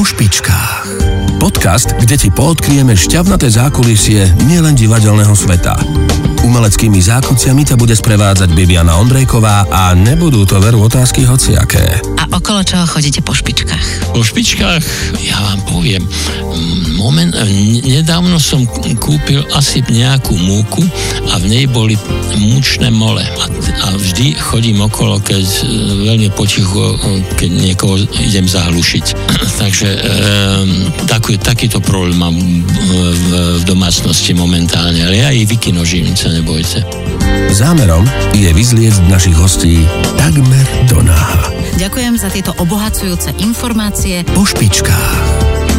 Po špičkách. Podcast, kde ti poodkrieme šťavnaté zákulisie nielen divadelného sveta. Umeleckými zákuciami ťa bude sprevádzať Bibiana Ondrejková a nebudú to veru otázky hociaké. A okolo čoho chodíte po špičkách? Po špičkách, ja vám poviem, moment, nedávno som kúpil asi nejakú múku a v nej boli mučné mole. A, a vždy chodím okolo, keď e, veľmi potichu, keď niekoho idem zahlušiť. Takže e, taký, takýto problém mám v, v domácnosti momentálne, ale ja ich vykinožím, sa nebojte. Zámerom je vyzliecť našich hostí takmer do náha. Ďakujem za tieto obohacujúce informácie. Po špičkách.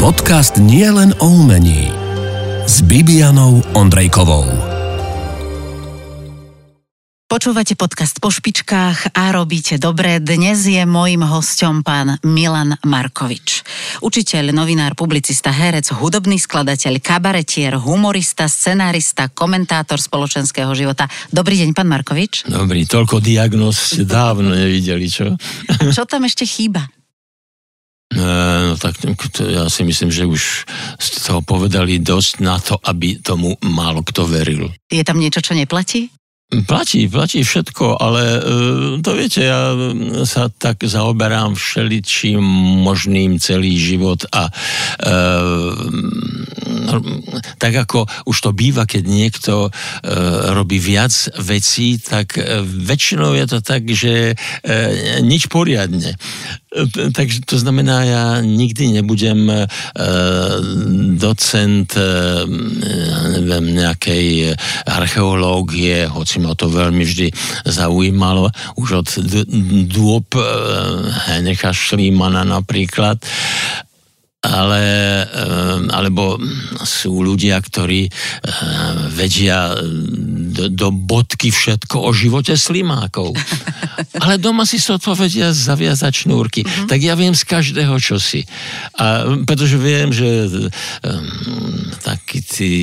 Podcast nie len o umení. S Bibianou Ondrejkovou. Počúvate podcast po špičkách a robíte dobre. Dnes je môjim hostom pán Milan Markovič. Učiteľ, novinár, publicista, herec, hudobný skladateľ, kabaretier, humorista, scenárista, komentátor spoločenského života. Dobrý deň, pán Markovič. Dobrý, toľko diagnóz ste dávno nevideli, čo? A čo tam ešte chýba? No tak ja si myslím, že už ste toho povedali dosť na to, aby tomu málo kto veril. Je tam niečo, čo neplatí? Platí, platí všetko, ale e, to viete, ja sa tak zaoberám všeličím možným celý život a e, tak ako už to býva, keď niekto e, robí viac vecí, tak e, väčšinou je to tak, že e, nič poriadne. Takže to znamená, ja nikdy nebudem e, docent e, neviem, nejakej archeológie, hoci ma to veľmi vždy zaujímalo, už od dôb e, Henecha Šlímana napríklad ale, alebo sú ľudia, ktorí vedia do, do bodky všetko o živote slimákov. Ale doma si to odpovedia zaviazať šnúrky. Mm-hmm. Tak ja viem z každého čosi. A pretože viem, že um, takí tí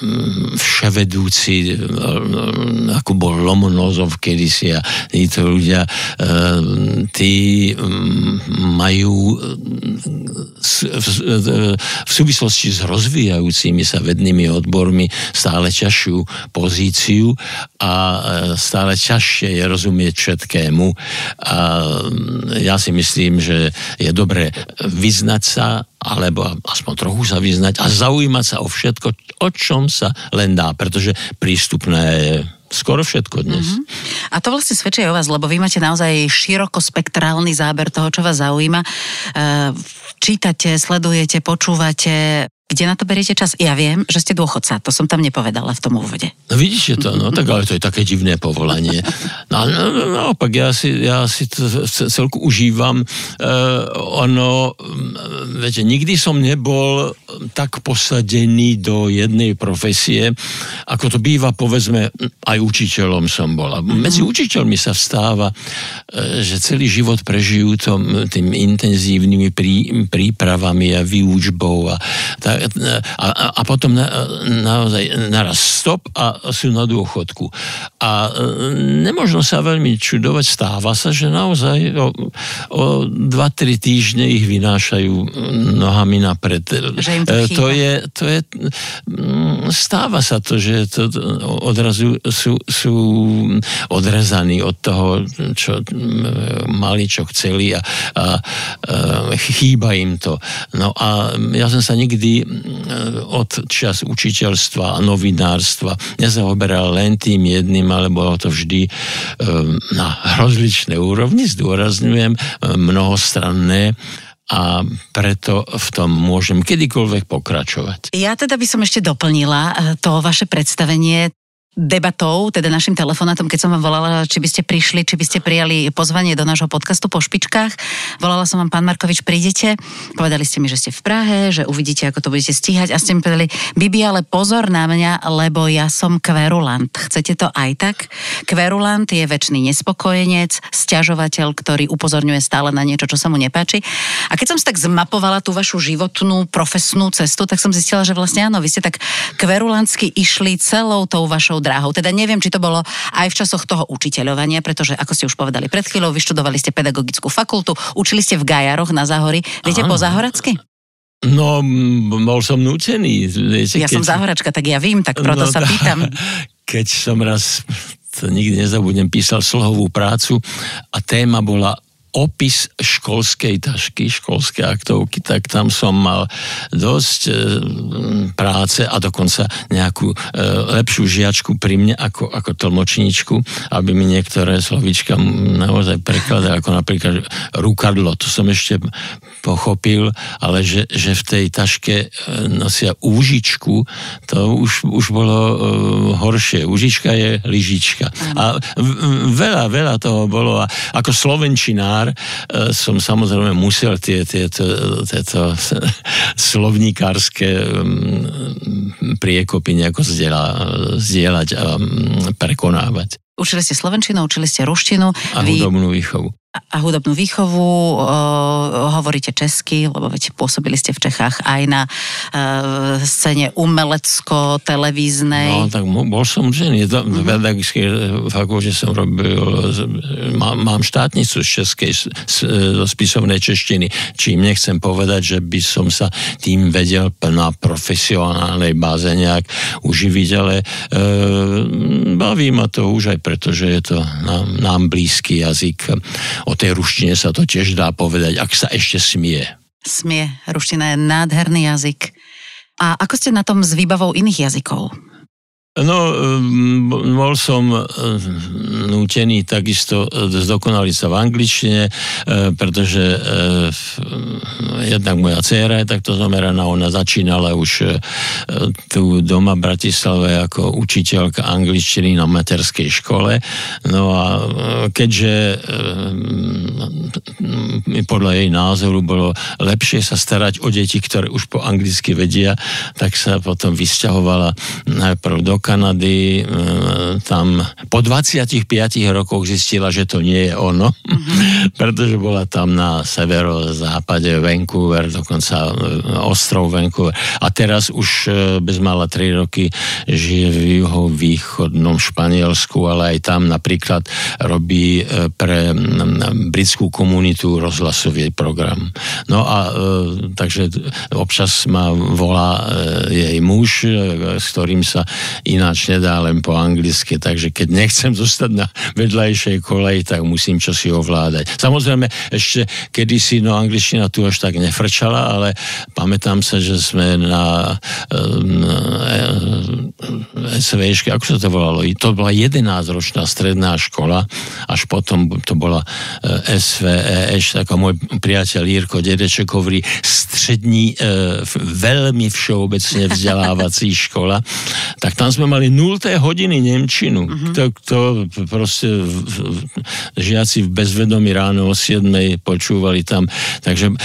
um, vševedúci, um, ako bol Lomonozov kedysi a títo ľudia, um, tí um, majú v, v súvislosti s rozvíjajúcimi sa vednými odbormi stále ťažšiu pozíciu a e, stále ťažšie je rozumieť všetkému. A ja si myslím, že je dobré vyznať sa alebo aspoň trochu sa vyznať a zaujímať sa o všetko, o čom sa len dá, pretože prístupné je skoro všetko dnes. Mm-hmm. A to vlastne svedčí o vás, lebo vy máte naozaj širokospektrálny záber toho, čo vás zaujíma. E, čítate, sledujete, počúvate, kde na to beriete čas? Ja viem, že ste dôchodca, to som tam nepovedala v tom úvode. No vidíte to, no tak ale to je také divné povolanie. No, no, no naopak, ja si, ja si to celku užívam. Uh, ono, viete, nikdy som nebol tak posadený do jednej profesie, ako to býva, povedzme, aj učiteľom som bol. A medzi mhm. učiteľmi sa vstáva, e, že celý život prežijú tom, tým intenzívnymi prí, prípravami a výučbou a tak a, a potom na, naozaj naraz stop a sú na dôchodku. A e, nemožno sa veľmi čudovať, stáva sa, že naozaj o, o 2-3 týždne ich vynášajú nohami napred. Že im to, e, to je, to je, mm, stáva sa to, že to odrazu sú, sú odrezaní od toho, čo mali, čo chceli a, a, a chýba im to. No a ja som sa nikdy od čas učiteľstva a novinárstva nezaoberal len tým jedným, ale bolo to vždy na rozličné úrovni, zdôrazňujem, mnohostranné a preto v tom môžem kedykoľvek pokračovať. Ja teda by som ešte doplnila eh, to vaše predstavenie debatou, teda našim telefonátom, keď som vám volala, či by ste prišli, či by ste prijali pozvanie do nášho podcastu po špičkách. Volala som vám, pán Markovič, prídete. Povedali ste mi, že ste v Prahe, že uvidíte, ako to budete stíhať a ste mi povedali, Bibi, ale pozor na mňa, lebo ja som kverulant. Chcete to aj tak? Kverulant je väčší nespokojenec, stiažovateľ, ktorý upozorňuje stále na niečo, čo sa mu nepáči. A keď som si tak zmapovala tú vašu životnú, profesnú cestu, tak som zistila, že vlastne áno, vy ste tak kverulantsky išli celou tou vašou dráhou. Teda neviem, či to bolo aj v časoch toho učiteľovania, pretože ako ste už povedali pred chvíľou, vyštudovali ste pedagogickú fakultu, učili ste v Gajaroch na Záhori. Viete po záhoracky? No, bol som nútený. Viete, ja keď... som zahoračka, tak ja vím, tak proto no, sa pýtam. Keď som raz, to nikdy nezabudnem, písal slohovú prácu a téma bola opis školskej tašky, školské aktovky, tak tam som mal dosť e, práce a dokonca nejakú e, lepšiu žiačku pri mne ako, ako tlmočníčku, aby mi niektoré slovíčka naozaj prekladali, ako napríklad rukadlo, to som ešte pochopil, ale že, že v tej taške e, nosia úžičku, to už, už bolo e, horšie. Úžička je lyžička. A veľa, veľa toho bolo. A ako slovenčinár novinár, e, som samozrejme musel tie, tieto, tieto slovníkárske mm, priekopy nejako zdieľať a mm, prekonávať. Učili ste slovenčinu, učili ste ruštinu. A hudobnú výchovu a hudobnú výchovu, o, hovoríte česky, lebo veď pôsobili ste v Čechách aj na e, scéne umelecko-televíznej. No, tak bol som žený. To, mm-hmm. V pedagogickej fakulte som robil, má, mám štátnicu z českej, zo spisovnej češtiny, čím nechcem povedať, že by som sa tým vedel na profesionálnej báze nejak uživiť, ale e, baví ma to už aj preto, že je to nám, nám blízky jazyk O tej ruštine sa to tiež dá povedať, ak sa ešte smie. Smie. Ruština je nádherný jazyk. A ako ste na tom s výbavou iných jazykov? No, mm, bol som mm, nútený takisto zdokonaliť sa v angličtine, e, pretože e, jednak moja dcéra je takto zomeraná, ona začínala už e, tu doma v Bratislave ako učiteľka angličtiny na materskej škole. No a keďže podľa jej názoru bolo lepšie sa starať o deti, ktoré už po anglicky vedia, tak sa potom vysťahovala najprv do Kanady, e, tam po 25 rokoch zistila, že to nie je ono, mm-hmm. pretože bola tam na severozápade Vancouver, dokonca e, ostrov Vancouver. A teraz už e, bez mala 3 roky žije v juhovýchodnom Španielsku, ale aj tam napríklad robí pre britskú komunitu rozhlasový program. No a takže občas ma volá jej muž, s ktorým sa ináč nedá len po anglicky, takže keď nechcem zostať na vedľajšej koleji, tak musím čosi ovládať. Samozrejme, ešte kedysi, no angličtina tu až tak nefrčala, ale pamätám sa, že sme na um, SVŠke, ako sa to volalo, to bola 11-ročná stredná škola, až potom to bola SVEŠ, ako môj priateľ Jirko Dedeček hovorí, strední, e, veľmi všeobecne vzdelávací škola, tak tam sme sme mali 0. hodiny Nemčinu. Uh-huh. To, to proste žiaci v bezvedomí ráno o 7. počúvali tam. Takže e,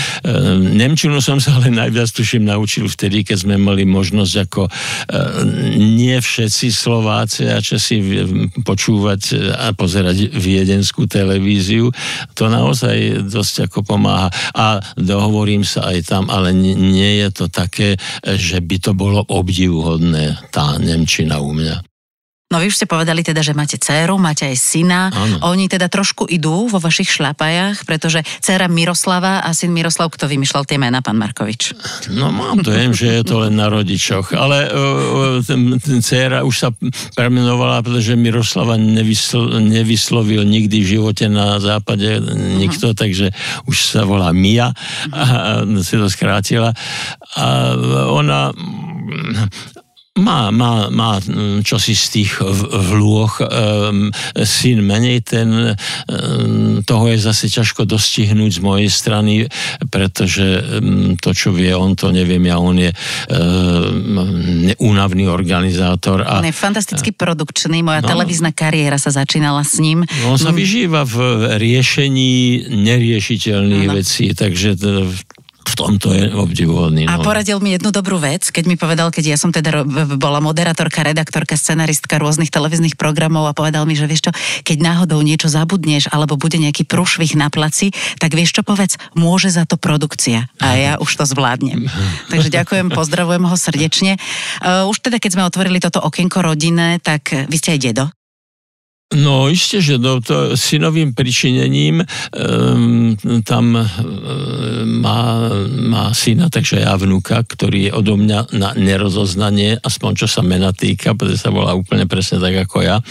Nemčinu som sa ale najviac tuším naučil vtedy, keď sme mali možnosť ako e, nie všetci Slováci a Česi počúvať a pozerať viedenskú televíziu. To naozaj dosť ako pomáha. A dohovorím sa aj tam, ale nie je to také, že by to bolo obdivuhodné, tá Nemčina na u mňa. No vy už ste povedali teda, že máte dceru, máte aj syna. Ano. Oni teda trošku idú vo vašich šľapajach, pretože dcera Miroslava a syn Miroslav, kto vymýšľal tie mená, pán Markovič? No mám dojem, že je to len na rodičoch, ale uh, dcera už sa premenovala, pretože Miroslava nevysl, nevyslovil nikdy v živote na západe nikto, uh-huh. takže už sa volá Mia a, a si to skrátila. A ona má, má, má mm, čosi z tých vlôch. Um, syn menej, ten um, toho je zase ťažko dostihnúť z mojej strany, pretože um, to, čo vie on, to neviem ja, on je um, únavný organizátor. A, on je fantasticky produkčný, moja no, televízna kariéra sa začínala s ním. On sa mm. vyžíva v riešení neriešiteľných no, no. vecí, takže v tomto je obdivuhodný. No. A poradil mi jednu dobrú vec, keď mi povedal, keď ja som teda bola moderátorka, redaktorka, scenaristka rôznych televíznych programov a povedal mi, že vieš čo, keď náhodou niečo zabudneš alebo bude nejaký prúšvih na placi, tak vieš čo povedz, môže za to produkcia a ja už to zvládnem. Takže ďakujem, pozdravujem ho srdečne. Uh, už teda, keď sme otvorili toto okienko rodinné, tak vy ste aj dedo? No isté, že no, to synovým pričinením um, tam um, má, má syna, takže ja vnúka, ktorý je odo mňa na nerozoznanie, aspoň čo sa mena týka, pretože sa volá úplne presne tak ako ja.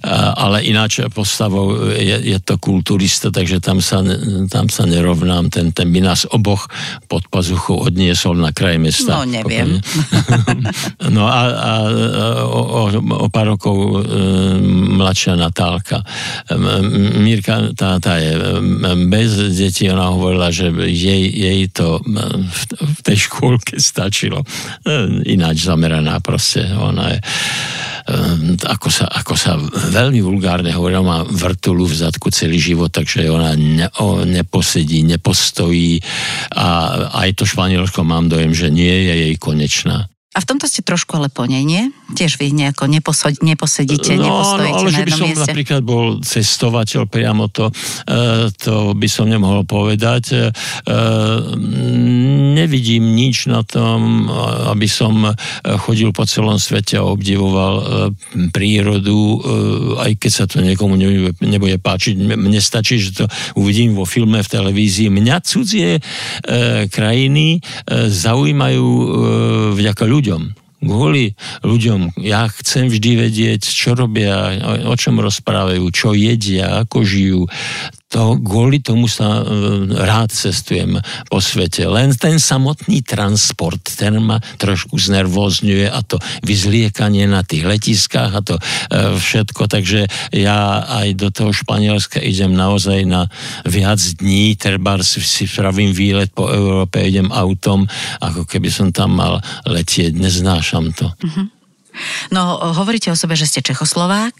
Uh, ale ináč postavou je, je to kulturista, takže tam sa, tam sa nerovnám. Ten, ten by nás oboch pod pazuchu odniesol na kraj mesta. No neviem. no a, a o, o, o pár rokov um, mladšia Natálka. Mírka, tá, tá je bez detí, ona hovorila, že jej, jej to v tej škôlke stačilo. Ináč zameraná proste. Ona je ako sa, ako sa veľmi vulgárne hovorí, má vrtulu v zadku celý život, takže ona ne, o, neposedí, nepostojí a aj to Španielsko mám dojem, že nie je jej konečná. A v tomto ste trošku ale po nej, nie? Tiež vy nejako neposod, neposedíte, no, nepostojíte ale na že by som mieste. napríklad bol cestovateľ priamo to, e, to by som nemohol povedať. E, nevidím nič na tom, aby som chodil po celom svete a obdivoval e, prírodu, aj keď sa to niekomu nebude páčiť. Mne stačí, že to uvidím vo filme, v televízii. Mňa cudzie krajiny zaujímajú vďaka ľudí ľuďom kvôli ľuďom. Ja chcem vždy vedieť, čo robia, o čom rozprávajú, čo jedia, ako žijú to, kvôli tomu sa e, rád cestujem po svete. Len ten samotný transport, ten ma trošku znervozňuje a to vyzliekanie na tých letiskách a to e, všetko, takže ja aj do toho Španielska idem naozaj na viac dní, treba si, si pravím výlet po Európe, idem autom, ako keby som tam mal letieť, neznášam to. Mm-hmm. No, hovoríte o sebe, že ste Čechoslovák.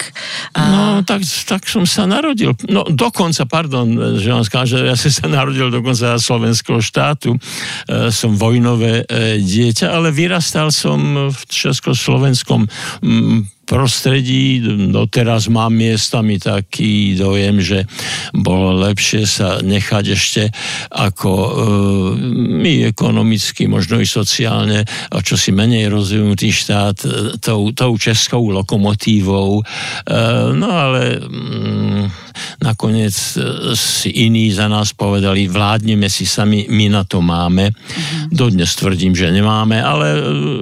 No, tak, tak som sa narodil. No, dokonca, pardon, že vám skážem, ja som sa narodil dokonca slovenského štátu. E, som vojnové e, dieťa, ale vyrastal som v československom prostredí. Doteraz mám miestami taký dojem, že bolo lepšie sa nechať ešte ako e, my ekonomicky, možno i sociálne, a čo si menej rozvinutý štát, e, tou, tou českou lokomotívou. E, no ale mm, nakoniec e, si iní za nás povedali, vládneme si sami, my na to máme. Mm-hmm. Dodnes tvrdím, že nemáme, ale e,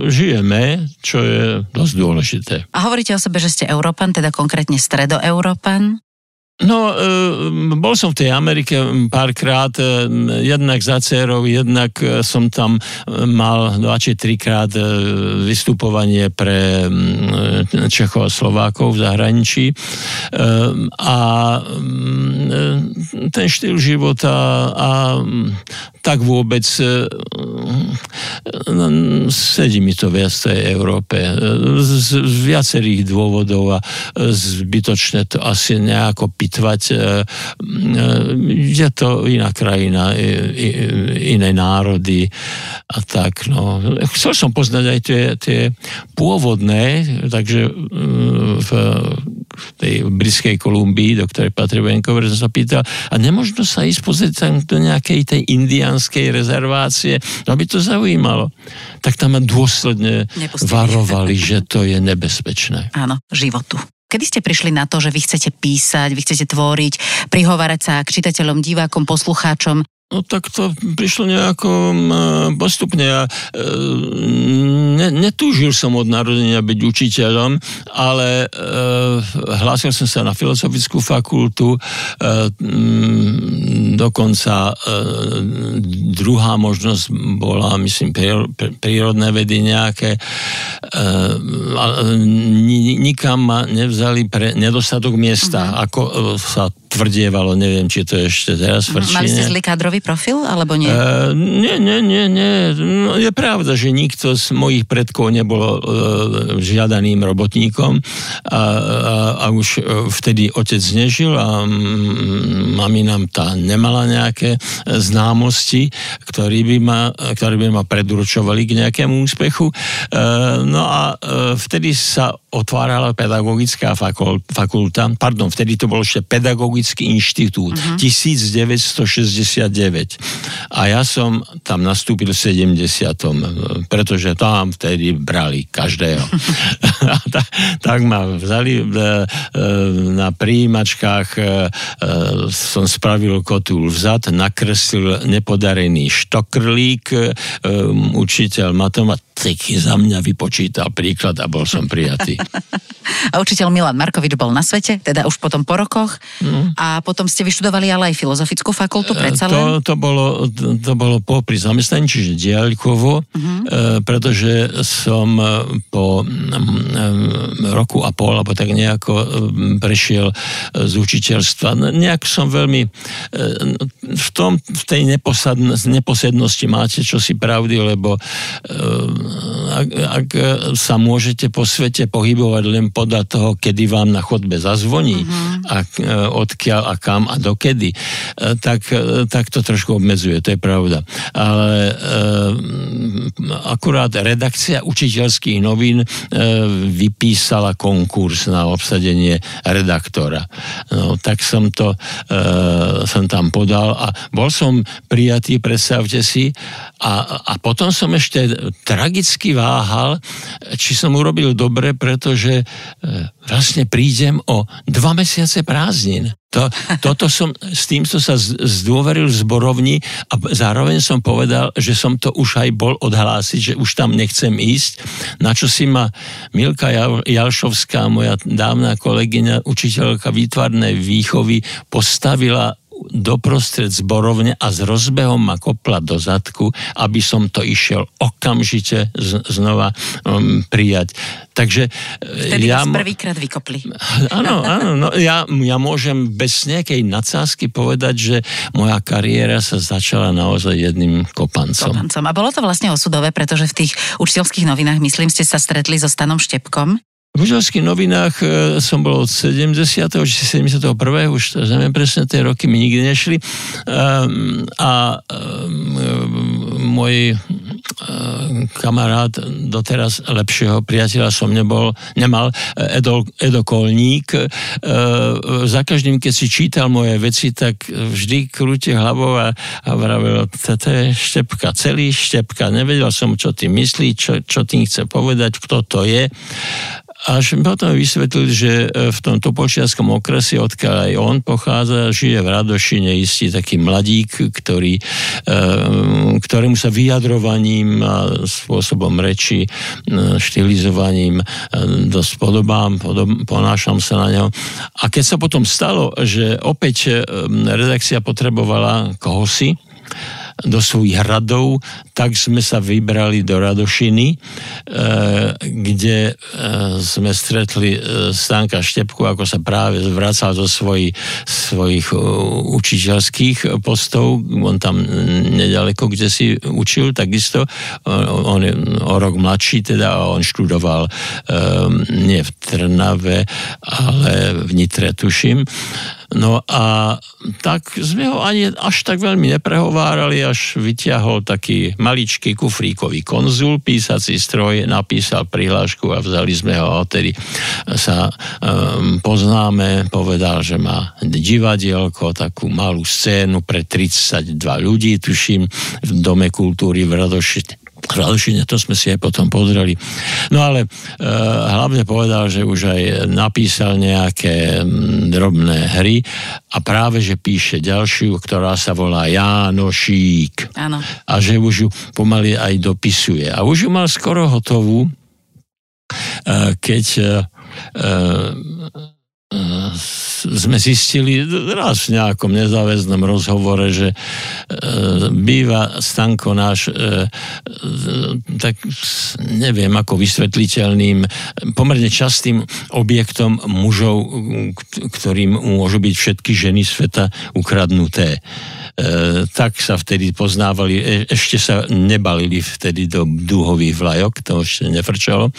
žijeme, čo je dosť dôležité. A hovoríte o sebe, že ste Európan, teda konkrétne stredoeurópan? No, e, bol som v tej Amerike párkrát, e, jednak za dcerou, jednak e, som tam mal dva či trikrát vystupovanie pre Čechov a Slovákov v zahraničí. A ten štýl života a tak vôbec no, sedí mi to viac v tej Európe. Z, z viacerých dôvodov a zbytočne to asi nejako pitvať. E, e, je to iná krajina, iné národy a tak. No. Chcel som poznať aj tie, tie pôvodné, takže v, v tej britskej Kolumbii, do ktorej patrí Vancouver, som sa pýtal, a nemožno sa ísť pozrieť tam do nejakej tej indianskej rezervácie, aby to zaujímalo. Tak tam ma dôsledne Nepustili. varovali, že to je nebezpečné. Áno, životu. Kedy ste prišli na to, že vy chcete písať, vy chcete tvoriť, prihovárať sa k čitateľom, divákom, poslucháčom? No tak to prišlo nejako postupne. Ja e, ne, netúžil som od narodenia byť učiteľom, ale e, hlásil som sa na filozofickú fakultu, e, dokonca druhá možnosť bola, myslím, prírodné vedy nejaké. Nikam ma nevzali pre nedostatok miesta, uh-huh. ako sa tvrdievalo, neviem, či to ešte teraz v Mali ste zlý kádrový profil, alebo nie? Uh, nie, nie, nie, nie. No, je pravda, že nikto z mojich predkov nebol uh, žiadaným robotníkom a, a, a už uh, vtedy otec nežil a um, mami nám tá nemala nejaké známosti, ktorí by ma, ktorí by ma predurčovali k nejakému úspechu. Uh, no a uh, vtedy sa otvárala pedagogická fakulta, pardon, vtedy to bol ešte pedagogický inštitút, uh-huh. 1969. A ja som tam nastúpil v 70. pretože tam vtedy brali každého. tak, tak ma vzali e, e, na príjimačkách, e, som spravil kotul vzad, nakreslil nepodarený štokrlík, učiteľ matematiky za mňa vypočítal príklad a bol som prijatý. A učiteľ Milan Markovič bol na svete, teda už potom po rokoch. Mm. A potom ste vyštudovali ale aj filozofickú fakultu, predsa len? To, to, bolo, to, bolo popri zamestnaní, čiže diaľkovo, mm-hmm. e, pretože som e, po e, roku a pol, alebo tak nejako e, prešiel z učiteľstva. Nejak som veľmi e, v, tom, v tej neposednosti máte čosi pravdy, lebo e, ak, ak sa môžete po svete pohybovať len podľa toho, kedy vám na chodbe zazvoní uh-huh. a odkiaľ a kam a dokedy, tak, tak to trošku obmedzuje, to je pravda. Ale akurát redakcia učiteľských novín vypísala konkurs na obsadenie redaktora. No, tak som to som tam podal a bol som prijatý, predstavte si, a, a potom som ešte tragicky váhal, či som urobil dobre, pretože e, vlastne prídem o dva mesiace prázdnin. To, toto som, s týmto sa zdôveril v zborovni a zároveň som povedal, že som to už aj bol odhlásiť, že už tam nechcem ísť, na čo si ma Milka Jalšovská, moja dávna kolegyňa, učiteľka výtvarnej výchovy, postavila doprostred zborovne a s rozbehom ma kopla do zadku, aby som to išiel okamžite z, znova um, prijať. Takže Vtedy ja... vás prvýkrát vykopli. Áno, áno. No, ja, ja môžem bez nejakej nadsázky povedať, že moja kariéra sa začala naozaj jedným kopancom. kopancom. A bolo to vlastne osudové, pretože v tých učiteľských novinách, myslím, ste sa stretli so Stanom Štepkom. V užovských novinách e, som bol od 70. či 71. už neviem presne, tie roky mi nikdy nešli. Um, a um, môj um, kamarát doteraz lepšieho priateľa som nebol, nemal, Edo, Edo Kolník. Za každým, keď si čítal moje veci, tak vždy krúte hlavou a, a vravel, to je Štepka, celý Štepka. Nevedel som, čo ty myslí, čo, čo tým chce povedať, kto to je. Až potom vysvetlil, že e, v tom Topolčiarskom okrese, odkiaľ aj on pochádza, žije v Radošine istý taký mladík, ktorý, e, ktorému sa vyjadrovaním a spôsobom reči, e, štilizovaním dosť podobám, podob, ponášam sa na neho. A keď sa potom stalo, že opäť redakcia potrebovala kohosi, do svojich hradov, tak sme sa vybrali do Radošiny, e, kde e, sme stretli e, Stanka Štepku, ako sa práve vracal zo svojich, svojich učiteľských postov. On tam nedaleko, kde si učil, takisto. On je o rok mladší, teda a on študoval nie v Trnave, ale v Nitre, tuším. No a tak sme ho ani až tak veľmi neprehovárali, až vyťahol taký maličký kufríkový konzul, písací stroj, napísal prihlášku a vzali sme ho odtedy sa um, poznáme, povedal, že má divadielko, takú malú scénu pre 32 ľudí, tuším, v Dome kultúry v Radoši, Radošine, to sme si aj potom pozreli. No ale e, hlavne povedal, že už aj napísal nejaké mm, drobné hry a práve, že píše ďalšiu, ktorá sa volá Jánošík. Áno. A že už ju pomaly aj dopisuje. A už ju mal skoro hotovú, e, keď e, e sme zistili raz v nejakom nezáväznom rozhovore, že e, býva Stanko náš e, tak neviem ako vysvetliteľným, pomerne častým objektom mužov, ktorým môžu byť všetky ženy sveta ukradnuté. Tak sa vtedy poznávali, e, ešte sa nebalili vtedy do dúhových vlajok, to ešte nefrčalo. E,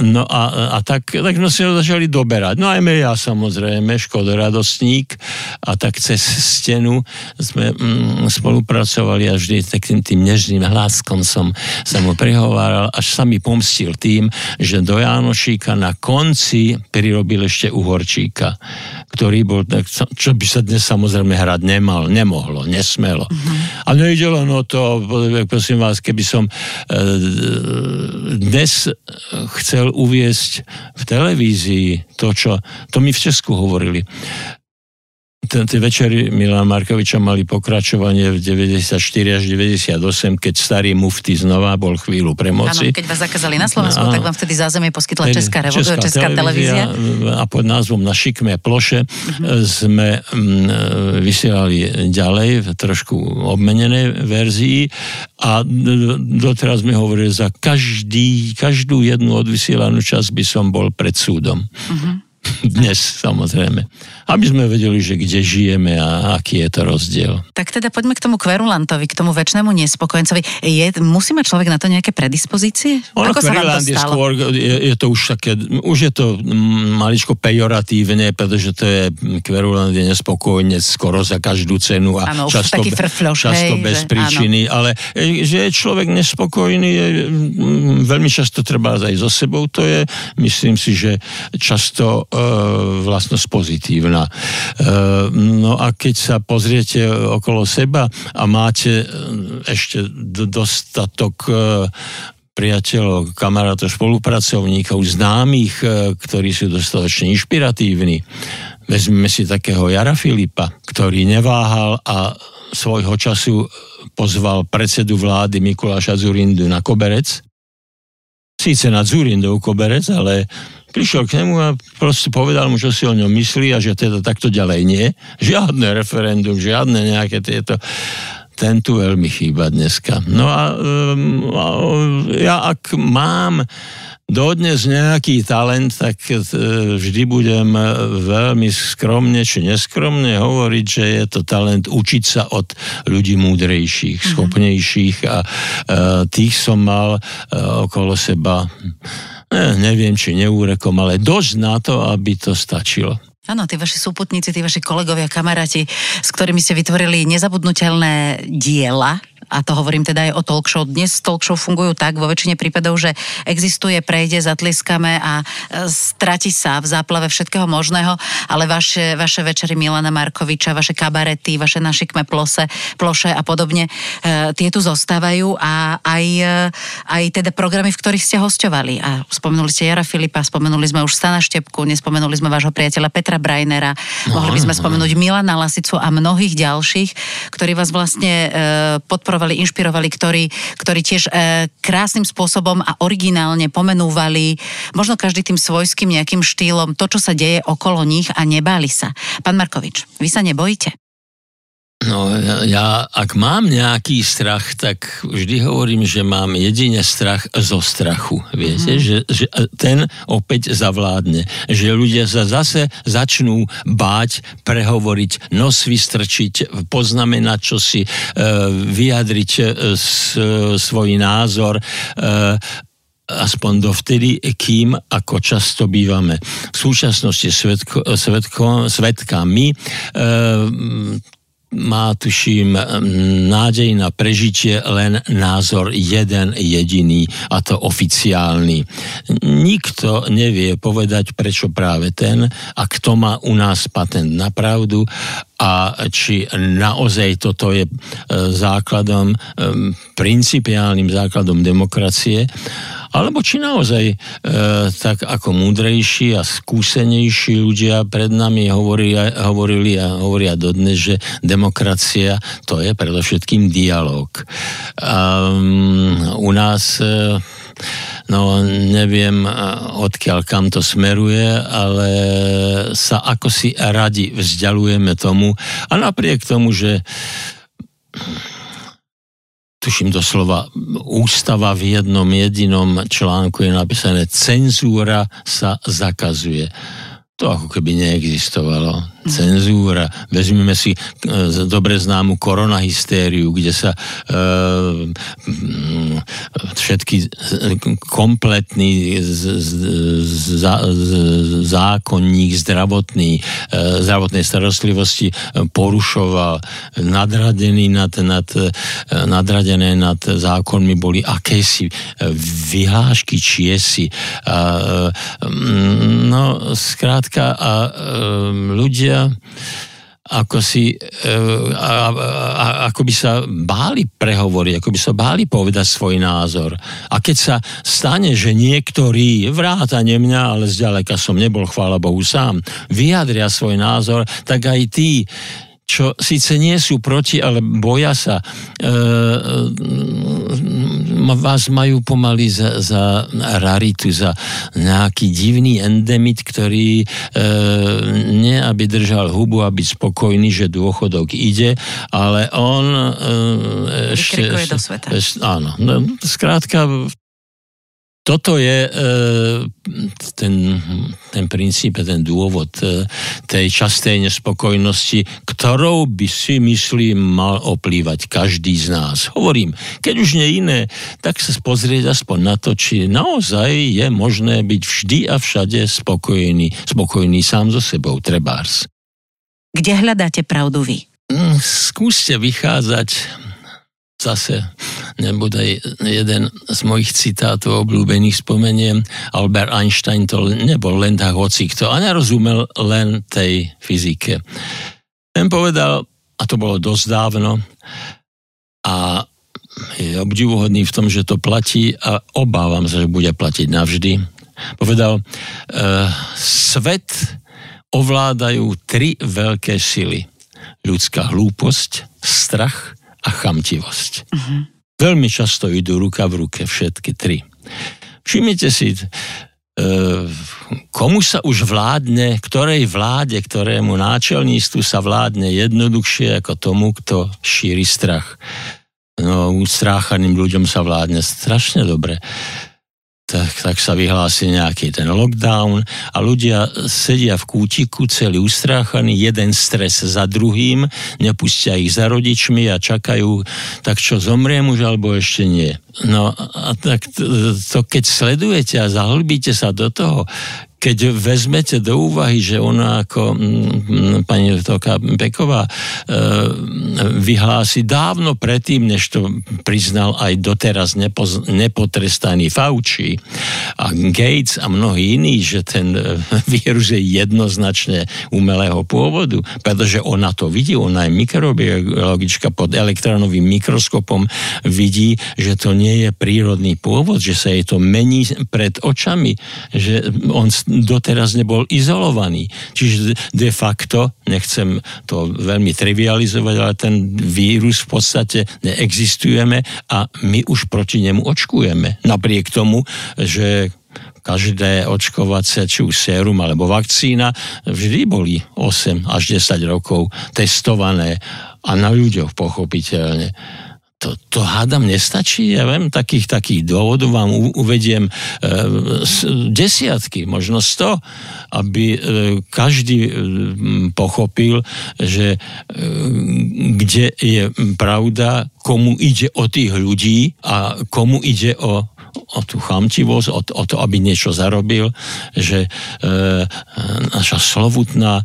no a, a tak, tak sme si ho začali doberať. No ajme ja samozrejme, škodoradostník a tak cez stenu sme mm, spolupracovali a vždy takým tým nežným hláskom som sa mu prihováral, až sa mi pomstil tým, že do Jánošíka na konci prirobil ešte uhorčíka, ktorý bol, čo by sa dnes samozrejme hrať nemal, nemohlo, nesmelo. Mm-hmm. A nejde len o to, prosím vás, keby som e, dnes chcel uviesť v televízii to, čo, to mi v Česku hovorili tie večery Milana Markoviča mali pokračovanie v 94 až 98, keď starý mufty znova bol chvíľu pre moci. Áno, keď vás zakázali na Slovensku, no, tak vám vtedy zázemie poskytla Česká, revo- Česká, Česká televízia. televízia. A pod názvom Na šikmé ploše uh-huh. sme m, vysielali ďalej v trošku obmenenej verzii a doteraz mi hovorili, za každý, každú jednu odvysielanú časť by som bol pred súdom. Uh-huh. Dnes samozrejme aby sme vedeli, že kde žijeme a aký je to rozdiel. Tak teda poďme k tomu kverulantovi, k tomu väčšnému nespokojencovi. Je, musí mať človek na to nejaké predispozície? Ono, Ako to je skôr, je, je to už také, už je to maličko pejoratívne, pretože to je, kverulant je nespokojne skoro za každú cenu a ano, často, frfloš, často hej, bez že, príčiny, áno. ale e, že je človek nespokojný, je, veľmi často treba aj so sebou, to je, myslím si, že často vlastnosť pozitívna. E, no a keď sa pozriete okolo seba a máte e, ešte dostatok e, priateľov, kamarátov, spolupracovníkov, známych, ktorí sú dostatočne inšpiratívni. Vezmeme si takého Jara Filipa, ktorý neváhal a svojho času pozval predsedu vlády Mikuláša Zurindu na koberec. Síce na Zurindov koberec, ale prišiel k nemu a proste povedal mu, čo si o ňom myslí a že teda takto ďalej nie. Žiadne referendum, žiadne nejaké tieto ten tu veľmi chýba dneska. No a um, ja ak mám dodnes nejaký talent, tak e, vždy budem veľmi skromne či neskromne hovoriť, že je to talent učiť sa od ľudí múdrejších, mm-hmm. schopnejších a uh, tých som mal okolo seba eh, neviem, či neúrekom, ale dosť na to, aby to stačilo. Áno, tí vaši súputníci, tí vaši kolegovia, kamaráti, s ktorými ste vytvorili nezabudnutelné diela, a to hovorím teda aj o talk show. Dnes talk show fungujú tak vo väčšine prípadov, že existuje, prejde, zatliskame a e, strati sa v záplave všetkého možného, ale vaše, vaše večery Milana Markoviča, vaše kabarety, vaše našikme plose, ploše a podobne, e, tie tu zostávajú a aj, e, aj teda programy, v ktorých ste hostovali. A spomenuli ste Jara Filipa, spomenuli sme už Stana Štepku, nespomenuli sme vášho priateľa Petra Brajnera, no, mohli by sme spomenúť Milana Lasicu a mnohých ďalších, ktorí vás vlastne podporovali inšpirovali, inšpirovali, ktorí, ktorí tiež e, krásnym spôsobom a originálne pomenúvali, možno každý tým svojským nejakým štýlom, to, čo sa deje okolo nich a nebáli sa. Pán Markovič, vy sa nebojíte? No ja, ja, ak mám nejaký strach, tak vždy hovorím, že mám jedine strach zo strachu. Viete, mm-hmm. že, že ten opäť zavládne. Že ľudia sa zase začnú báť, prehovoriť, nos vystrčiť, poznamenať čosi, e, vyjadriť e, s, svoj názor, e, aspoň dovtedy, kým ako často bývame v súčasnosti svetko, svetko, svetkami e, má, tuším, nádej na prežitie len názor jeden jediný, a to oficiálny. Nikto nevie povedať, prečo práve ten a kto má u nás patent na pravdu a či naozaj toto je e, základom, e, principiálnym základom demokracie alebo či naozaj e, tak ako múdrejší a skúsenejší ľudia pred nami hovorili, hovorili a hovoria dodnes, že demokracia to je predovšetkým dialog. Um, u nás no neviem odkiaľ kam to smeruje, ale sa ako si radi vzdialujeme tomu a napriek tomu, že tuším doslova, ústava v jednom jedinom článku je napísané, cenzúra sa zakazuje. To ako keby neexistovalo. Cenzúra. Vezmeme si e, dobre známu koronahystériu, kde sa e, všetky kompletný z, z, z, zákonník zdravotný, e, zdravotnej starostlivosti porušoval. Nadradený nad, nad, nadradené nad zákonmi boli akési vyhlášky čiesi. No, skrátka, a ľudia ľudia ako si, e, a, a, ako by sa báli prehovoriť, ako by sa báli povedať svoj názor. A keď sa stane, že niektorí, vrátane mňa, ale zďaleka som nebol, chvála Bohu sám, vyjadria svoj názor, tak aj tí čo síce nie sú proti, ale boja sa, e, vás majú pomaly za, za raritu, za nejaký divný endemit, ktorý e, nie aby držal hubu a byť spokojný, že dôchodok ide, ale on e, ešte... do sveta. Ešte, áno, no, skrátka toto je e, ten, ten princíp, ten dôvod e, tej častej nespokojnosti, ktorou by si myslím mal oplývať každý z nás. Hovorím, keď už nie iné, tak sa pozrieť aspoň na to, či naozaj je možné byť vždy a všade spokojný, spokojný sám so sebou, trebárs. Kde hľadáte pravdu vy? Mm, skúste vychádzať zase nebude jeden z mojich citátov obľúbených spomeniem. Albert Einstein to nebol len tak hocikto a nerozumel len tej fyzike. Ten povedal, a to bolo dosť dávno, a je obdivuhodný v tom, že to platí a obávam sa, že bude platiť navždy. Povedal, e, svet ovládajú tri veľké sily. Ľudská hlúposť, strach a chamtivosť. Uh-huh. Veľmi často idú ruka v ruke všetky tri. Všimnite si, e, komu sa už vládne, ktorej vláde, ktorému náčelníctvu sa vládne jednoduchšie ako tomu, kto šíri strach. No, stráchaným ľuďom sa vládne strašne dobre tak, tak sa vyhlási nejaký ten lockdown a ľudia sedia v kútiku, celý ustráchaný, jeden stres za druhým, nepustia ich za rodičmi a čakajú, tak čo, zomriem už alebo ešte nie. No a tak to, to keď sledujete a zahlbíte sa do toho, keď vezmete do úvahy, že ona ako m, pani doktorka Beková e, vyhlási dávno predtým, než to priznal aj doteraz nepoz, nepotrestaný Fauci a Gates a mnohí iní, že ten e, vírus je jednoznačne umelého pôvodu, pretože ona to vidí, ona je mikrobiologička pod elektronovým mikroskopom, vidí, že to nie je prírodný pôvod, že sa jej to mení pred očami, že on doteraz nebol izolovaný. Čiže de facto, nechcem to veľmi trivializovať, ale ten vírus v podstate neexistujeme a my už proti nemu očkujeme. Napriek tomu, že každé očkovacie, či už sérum alebo vakcína, vždy boli 8 až 10 rokov testované a na ľuďoch pochopiteľne to, to hádam nestačí. Ja viem, takých, takých dôvodov vám u, uvediem e, desiatky, možno sto, aby e, každý e, pochopil, že e, kde je pravda, komu ide o tých ľudí a komu ide o o tú chamtivosť, o, o to, aby niečo zarobil, že e, naša slovutná e,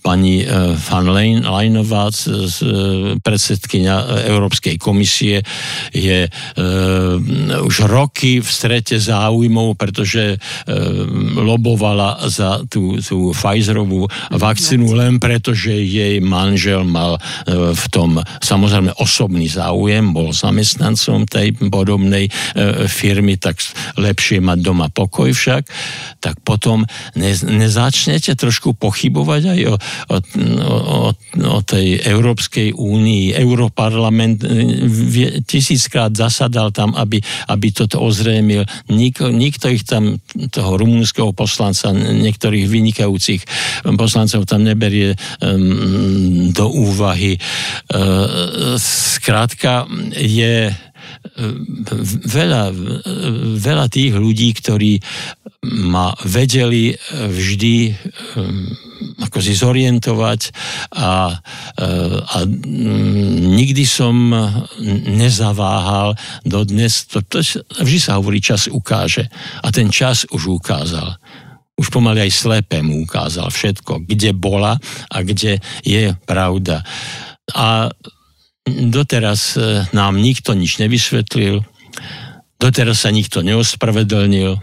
pani e, Van Leinová, predsedkynia Európskej komisie, je e, už roky v strete záujmov, pretože e, lobovala za tú, tú Pfizerovú vakcínu. len preto, že jej manžel mal e, v tom samozrejme osobný záujem, bol zamestnancom tej podobnej e, firmy, tak lepšie mať doma pokoj však, tak potom ne, nezačnete trošku pochybovať aj o, o, o, o tej Európskej únii. Europarlament e, tisíckrát zasadal tam, aby, aby toto ozrejmil. Nik, nikto ich tam, toho rumúnskeho poslanca, niektorých vynikajúcich poslancov tam neberie um, do úvahy. Uh, skrátka je veľa, veľa tých ľudí, ktorí ma vedeli vždy ako si zorientovať a, a nikdy som nezaváhal dodnes, to, to, vždy sa hovorí, čas ukáže. A ten čas už ukázal už pomaly aj slepému ukázal všetko, kde bola a kde je pravda. A doteraz e, nám nikto nič nevysvetlil, doteraz sa nikto neospravedlnil,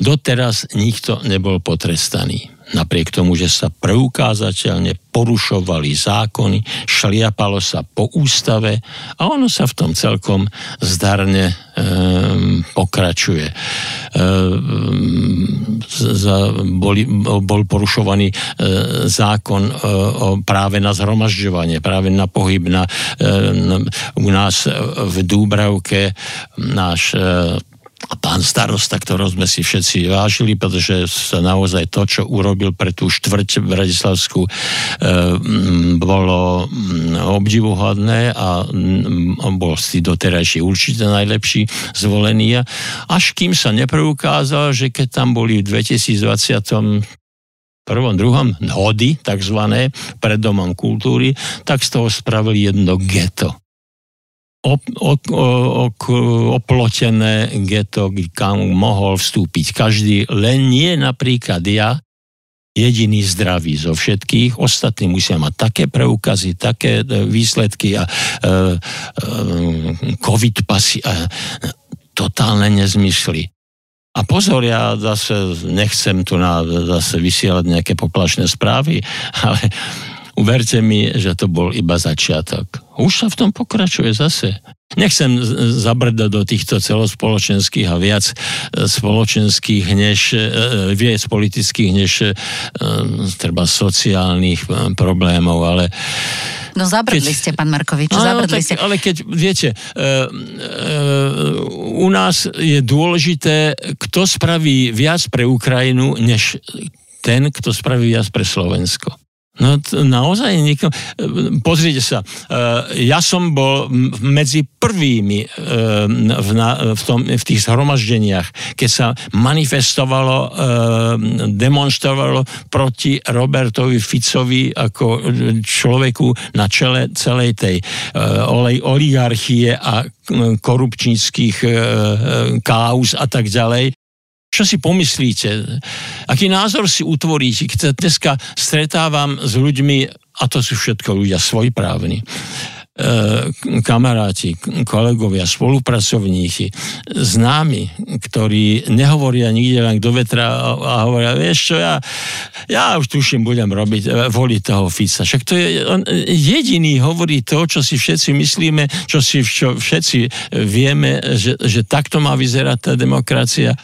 doteraz nikto nebol potrestaný napriek tomu, že sa preukázateľne porušovali zákony, šliapalo sa po ústave a ono sa v tom celkom zdarne e, pokračuje. E, za, boli, bol porušovaný e, zákon e, o práve na zhromažďovanie, práve na pohyb na, e, u nás v Dúbravke náš e, a pán starosta, ktorého sme si všetci vážili, pretože sa naozaj to, čo urobil pre tú štvrť Bratislavskú, e, bolo obdivuhodné a bol si doterajší určite najlepší zvolený. Až kým sa nepreukázal, že keď tam boli v 2020 prvom, druhom hody, takzvané, pred domom kultúry, tak z toho spravili jedno geto op, op, op, oplotené geto, kam mohol vstúpiť každý, len nie napríklad ja, jediný zdravý zo všetkých, ostatní musia mať také preukazy, také e, výsledky a e, e, covid pasy a totálne nezmysly. A pozor, ja zase nechcem tu na, zase vysielať nejaké poplašné správy, ale uverte mi, že to bol iba začiatok už sa v tom pokračuje zase. Nechcem zabrdať do týchto celospoločenských a viac e, spoločenských než, e, e, viac politických než treba sociálnych problémov, ale No zabrdli keď, ste, pán Markovič, áno, zabrdli tak, ste. Ale keď, viete, e, e, u nás je dôležité, kto spraví viac pre Ukrajinu, než ten, kto spraví viac pre Slovensko. No to naozaj nikom... Pozrite sa, eh, ja som bol medzi prvými eh, v, na, v, tom, v tých zhromaždeniach, keď sa manifestovalo, demonstrovalo proti Robertovi Ficovi ako človeku na čele celej tej oligarchie a korupčníckých káuz a tak ďalej. Čo si pomyslíte? Aký názor si utvoríte? Dneska stretávam s ľuďmi, a to sú všetko ľudia svojprávni, kamaráti, kolegovia, spolupracovníci, známi, ktorí nehovoria nikde len do vetra a hovoria, vieš čo, ja, ja už tuším, budem robiť, e, voliť toho Fica. Však to je, on jediný hovorí to, čo si všetci myslíme, čo si čo všetci vieme, že, že takto má vyzerať tá demokracia.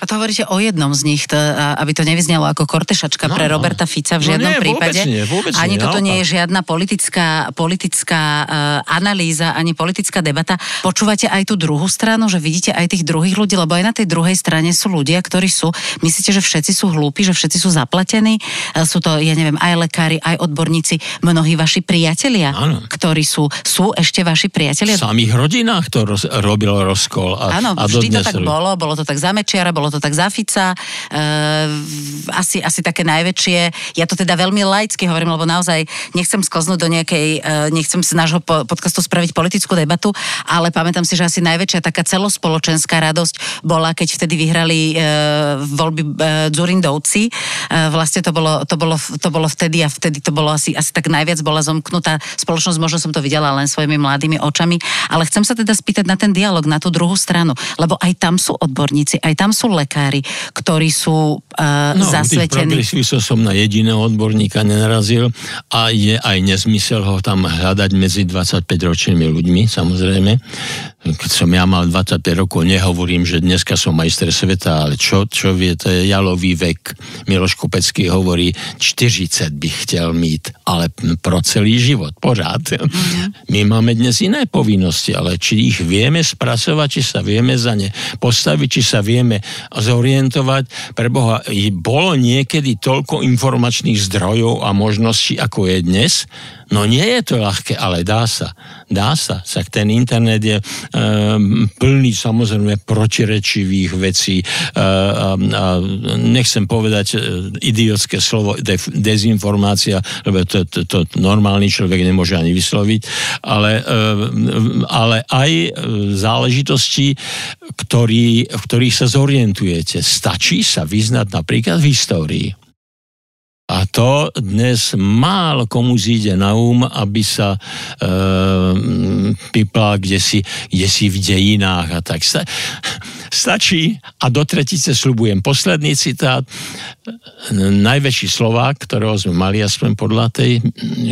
A to hovoríte o jednom z nich, to, aby to nevyznelo ako kortešačka no, pre no. Roberta Fica v no žiadnom no nie, prípade. Vôbec nie, vôbec Ani nie, toto nie je žiadna politická, politická uh, analýza, ani politická debata. Počúvate aj tú druhú stranu, že vidíte aj tých druhých ľudí, lebo aj na tej druhej strane sú ľudia, ktorí sú, myslíte, že všetci sú hlúpi, že všetci sú zaplatení? Uh, sú to, ja neviem, aj lekári, aj odborníci, mnohí vaši priatelia, ano. ktorí sú, sú ešte vaši priatelia. V samých rodinách to roz, robil rozkol. A, Áno, a vždy to tak bolo, bolo to tak za Mečiara, bolo to tak za Fica, e, asi, asi také najväčšie. Ja to teda veľmi laicky hovorím, lebo naozaj nechcem sklznúť do nejakej, e, nechcem z nášho podcastu spraviť politickú debatu, ale pamätám si, že asi najväčšia taká celospoločenská radosť bola, keď vtedy vyhrali e, voľby e, Dzurindovci. E, vlastne to bolo, to, bolo, to bolo vtedy a vtedy to bolo asi, asi tak najviac bola zomknutá spoločnosť, možno som to videla len svojimi mladými očami, ale chcem sa teda spýtať na ten dialog, na tú druhú stranu, lebo aj tam sú odborníci, aj tam sú lekári, ktorí sú uh, no, zasvetení. No, som na jediného odborníka nenarazil a je aj nezmysel ho tam hľadať medzi 25-ročnými ľuďmi, samozrejme. Keď som ja mal 25 rokov, nehovorím, že dneska som majster sveta, ale čo, čo vie, to je jalový vek. Miloš Kopecký hovorí, 40 by chcel mít, ale pro celý život, pořád. Mm-hmm. My máme dnes iné povinnosti, ale či ich vieme spracovať, či sa vieme za ne postaviť, či sa vieme zorientovať. Pre Boha, bolo niekedy toľko informačných zdrojov a možností, ako je dnes, No nie je to ľahké, ale dá sa. Dá sa. Však ten internet je e, plný samozrejme protirečivých vecí. E, a, a nechcem povedať e, idiotské slovo de, dezinformácia, lebo to, to, to normálny človek nemôže ani vysloviť, ale, e, ale aj záležitosti, ktorý, v ktorých sa zorientujete. Stačí sa vyznať napríklad v histórii. A to dnes málo komu zíde na um, aby sa e, pipla kde si, kde si v dejinách a tak. Sta, stačí a do tretice slubujem posledný citát. Najväčší Slovák, ktorého sme mali aspoň podľa tej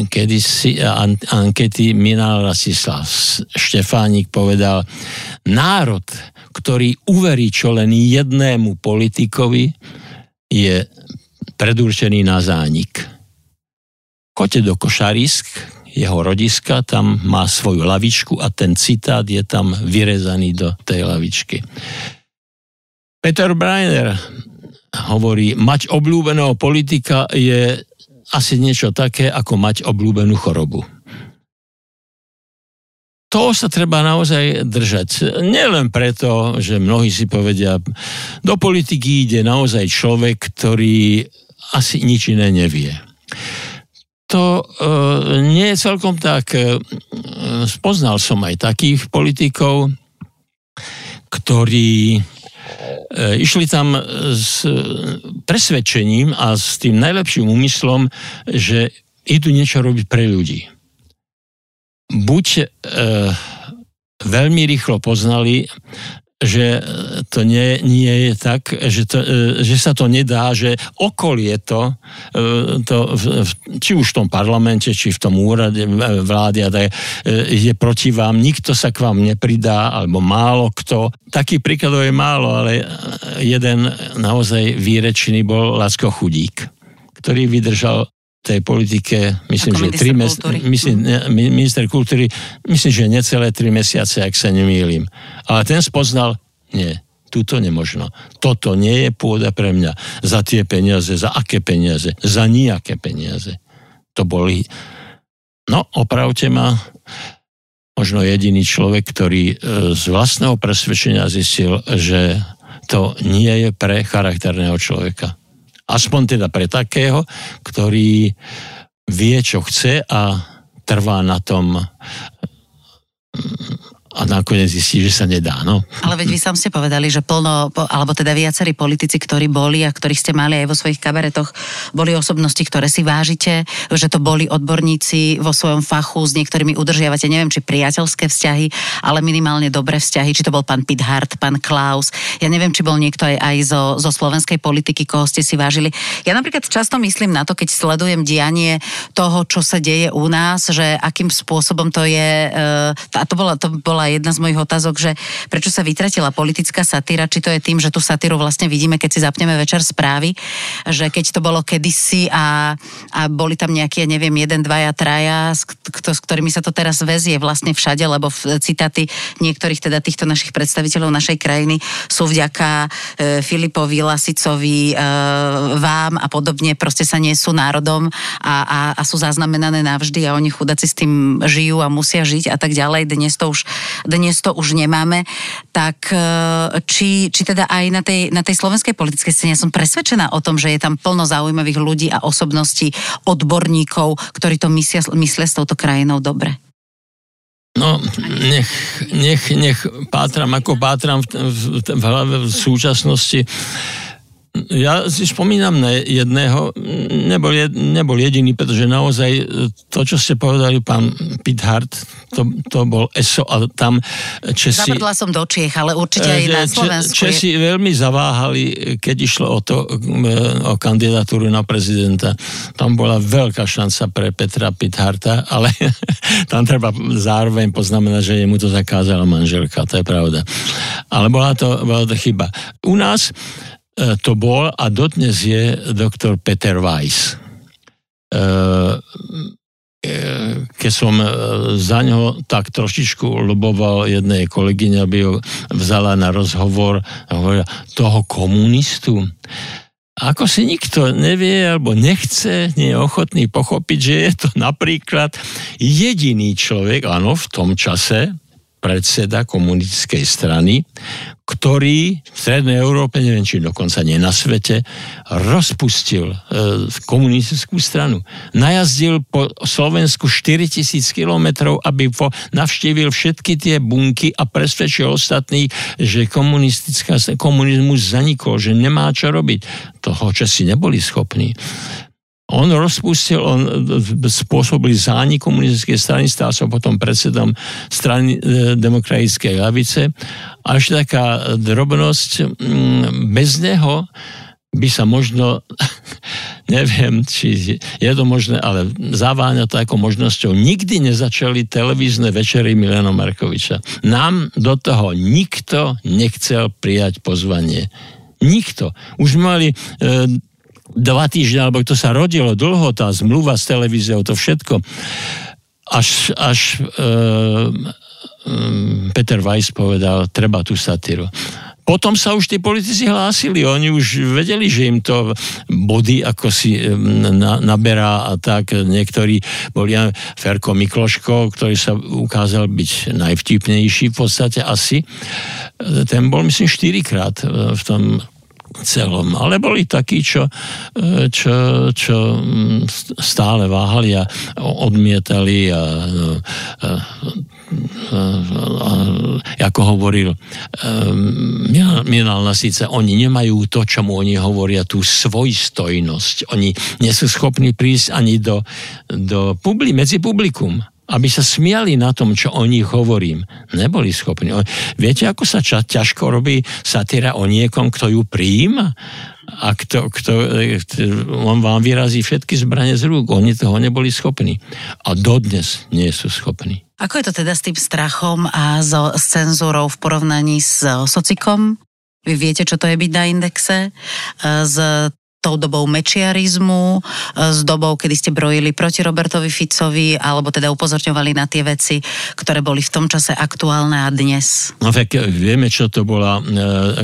kedysi an, ankety Minál Rasislav Štefánik povedal národ, ktorý uverí čo len jednému politikovi, je predurčený na zánik. Kote do Košarisk, jeho rodiska, tam má svoju lavičku a ten citát je tam vyrezaný do tej lavičky. Peter Breiner hovorí, mať obľúbeného politika je asi niečo také, ako mať obľúbenú chorobu. To sa treba naozaj držať. Nielen preto, že mnohí si povedia, do politiky ide naozaj človek, ktorý asi nič iné nevie. To e, nie je celkom tak. E, spoznal som aj takých politikov, ktorí e, išli tam s presvedčením a s tým najlepším úmyslom, že idú niečo robiť pre ľudí. Buď e, veľmi rýchlo poznali, že to nie, nie je tak, že, to, e, že sa to nedá, že okolie to, e, to či už v tom parlamente, či v tom úrade vlády a tak, e, je proti vám, nikto sa k vám nepridá, alebo málo kto. Taký príkladov je málo, ale jeden naozaj výrečný bol Lacko Chudík, ktorý vydržal tej politike, myslím, Ako že tri mes- myslím, ne, minister kultúry, myslím, že necelé tri mesiace, ak sa nemýlim. Ale ten spoznal, nie, túto nemožno. Toto nie je pôda pre mňa. Za tie peniaze, za aké peniaze? Za nijaké peniaze. To boli... No, opravte ma, možno jediný človek, ktorý e, z vlastného presvedčenia zistil, že to nie je pre charakterného človeka. Aspoň teda pre takého, ktorý vie, čo chce a trvá na tom a nakoniec zistí, že sa nedá. No. Ale veď vy sám ste povedali, že plno, alebo teda viacerí politici, ktorí boli a ktorých ste mali aj vo svojich kabaretoch, boli osobnosti, ktoré si vážite, že to boli odborníci vo svojom fachu, s niektorými udržiavate, neviem, či priateľské vzťahy, ale minimálne dobré vzťahy, či to bol pán Pithart, pán Klaus, ja neviem, či bol niekto aj, aj zo, zo slovenskej politiky, koho ste si vážili. Ja napríklad často myslím na to, keď sledujem dianie toho, čo sa deje u nás, že akým spôsobom to je, e, a to bola, to bola bola jedna z mojich otázok, že prečo sa vytratila politická satíra, či to je tým, že tú satíru vlastne vidíme, keď si zapneme večer správy, že keď to bolo kedysi a, a boli tam nejaké, neviem, jeden, dvaja, traja, s, s ktorými sa to teraz väzie vlastne všade, lebo citáty niektorých teda týchto našich predstaviteľov našej krajiny sú vďaka e, Filipovi, Lasicovi, e, vám a podobne, proste sa nie sú národom a, a, a sú zaznamenané navždy a oni chudáci s tým žijú a musia žiť a tak ďalej. Dnes to už dnes to už nemáme, tak e, či, či teda aj na tej, na tej slovenskej politickej scéne som presvedčená o tom, že je tam plno zaujímavých ľudí a osobností, odborníkov, ktorí to myslia, myslia s touto krajinou dobre. No, nech, nech, nech pátram, ako pátram v, v, v hlave v súčasnosti. Ja si spomínam na jedného, nebol, jed, nebol jediný, pretože naozaj to, čo ste povedali, pán Pithard, to, to bol ESO a tam Česi... Zabrdla som do Čiech, ale určite aj na Slovensku. Česi veľmi zaváhali, keď išlo o to, o kandidatúru na prezidenta. Tam bola veľká šanca pre Petra Pitharta, ale tam treba zároveň poznamenať, že jemu to zakázala manželka, to je pravda. Ale bola to, bola to chyba. U nás E, to bol a dodnes je doktor Peter Weiss. E, e, keď som za ňo tak trošičku loboval jednej kolegyne, aby ho vzala na rozhovor, hovorila, toho komunistu, ako si nikto nevie alebo nechce, nie je ochotný pochopiť, že je to napríklad jediný človek, áno, v tom čase, predseda komunistickej strany, ktorý v Strednej Európe, neviem či dokonca nie na svete, rozpustil e, komunistickú stranu. Najazdil po Slovensku 4000 kilometrov, aby po, navštívil všetky tie bunky a presvedčil ostatných, že komunistická, komunizmus zanikol, že nemá čo robiť. Toho časi neboli schopní. On rozpustil, on spôsobil zánik komunistickej strany, stal sa potom predsedom strany e, demokratickej lavice. Až taká drobnosť, mm, bez neho by sa možno, neviem, či je to možné, ale zaváňa to ako možnosťou. Nikdy nezačali televízne večery Milena Markoviča. Nám do toho nikto nechcel prijať pozvanie. Nikto. Už mali e, dva týždne, alebo to sa rodilo dlho, tá zmluva s televíziou, to všetko. Až, až e, Peter Weiss povedal, treba tú satíru. Potom sa už tí politici hlásili, oni už vedeli, že im to body ako si na, naberá a tak. Niektorí boli Ferko Mikloško, ktorý sa ukázal byť najvtipnejší v podstate asi. Ten bol myslím štyrikrát v tom celom. Ale boli takí, čo, e, čo, čo mm, stále váhali a odmietali a, a, a, a ako hovoril Milan Lasice, oni nemajú to, čomu oni hovoria, tú svojstojnosť. Oni nie sú schopní prísť ani do, do publi, medzi publikum aby sa smiali na tom, čo o nich hovorím. Neboli schopní. Viete, ako sa ča, ťažko robí satíra o niekom, kto ju prijíma? A kto, kto, on vám vyrazí všetky zbranie z rúk. Oni toho neboli schopní. A dodnes nie sú schopní. Ako je to teda s tým strachom a so, s cenzúrou v porovnaní s socikom? Vy viete, čo to je byť na indexe? S tou dobou mečiarizmu, e, s dobou, kedy ste brojili proti Robertovi Ficovi, alebo teda upozorňovali na tie veci, ktoré boli v tom čase aktuálne a dnes? No tak vieme, čo to bola e,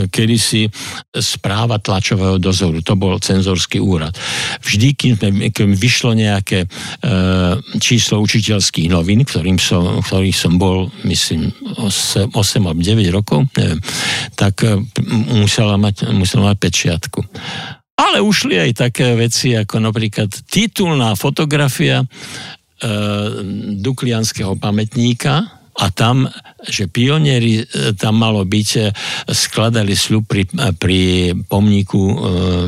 kedysi správa tlačového dozoru. To bol cenzorský úrad. Vždy, keď, keď vyšlo nejaké e, číslo učiteľských novín, ktorým som, ktorých som bol, myslím, 8, 8 alebo 9 rokov, neviem, tak musela mať, musela mať pečiatku. Ale ušli aj také veci, ako napríklad titulná fotografia e, Duklianského pamätníka, a tam, že pionieri e, tam malo byť, e, skladali sľub pri, pri pomníku e,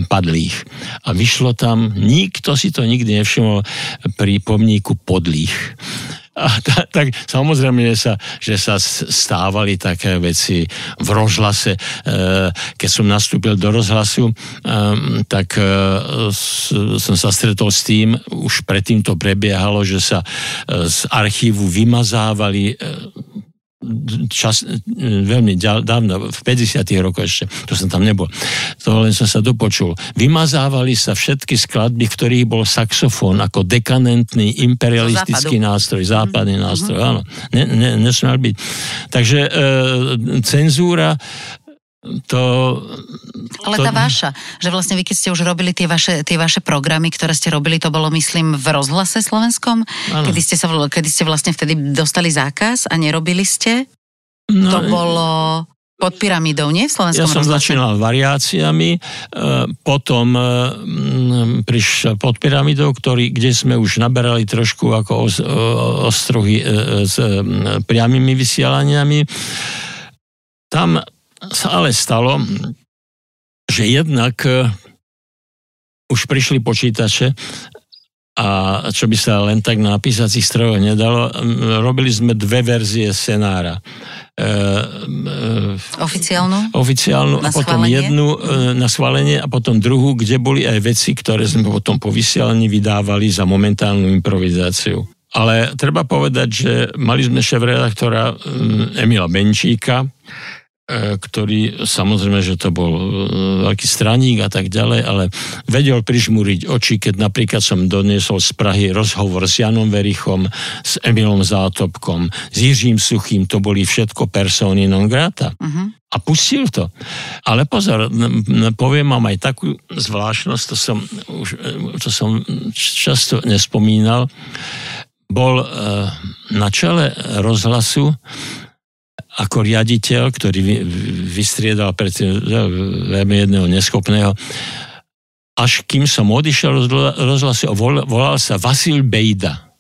padlých. A vyšlo tam, nikto si to nikdy nevšimol pri pomníku podlých. A ta, tak samozrejme, že sa, že sa stávali také veci v rozhlase. E, keď som nastúpil do rozhlasu, e, tak e, som sa stretol s tým, už predtým to prebiehalo, že sa z archívu vymazávali čas, veľmi dávno, v 50 rokoch ešte, to som tam nebol, to len som sa dopočul. Vymazávali sa všetky skladby, v ktorých bol saxofón ako dekanentný imperialistický nástroj, západný mm-hmm. nástroj, áno. Ne, ne, nesmel byť. Takže e, cenzúra to... Ale to... tá vaša, že vlastne vy keď ste už robili tie vaše, tie vaše programy, ktoré ste robili, to bolo myslím v rozhlase slovenskom, kedy ste, sa, kedy ste vlastne vtedy dostali zákaz a nerobili ste? No, to bolo pod pyramidou, nie? V slovenskom Ja som rozhlase. začínal variáciami, e, potom e, prišiel pod pyramidou, ktorý, kde sme už naberali trošku ako os, ostruhy e, s priamými vysielaniami. Tam sa ale stalo, že jednak e, už prišli počítače a čo by sa len tak na písacích strojoch nedalo, robili sme dve verzie scenára. E, e, oficiálnu? Oficiálnu na a potom schválenie? jednu na schválenie a potom druhú, kde boli aj veci, ktoré sme potom po vysielaní vydávali za momentálnu improvizáciu. Ale treba povedať, že mali sme šéf-redaktora Emila Benčíka, E, ktorý samozrejme, že to bol e, veľký straník a tak ďalej, ale vedel prižmúriť oči, keď napríklad som doniesol z Prahy rozhovor s Janom Verichom, s Emilom Zátopkom, s Jiřím Suchým, to boli všetko persóny non grata. Uh-huh. a pustil to. Ale pozor, poviem vám aj takú zvláštnosť, to som, už, to som často nespomínal. Bol na čele rozhlasu ako riaditeľ, ktorý vystriedal predtým veľmi jedného neschopného, až kým som odišiel rozhlasu, volal sa Vasil Bejda.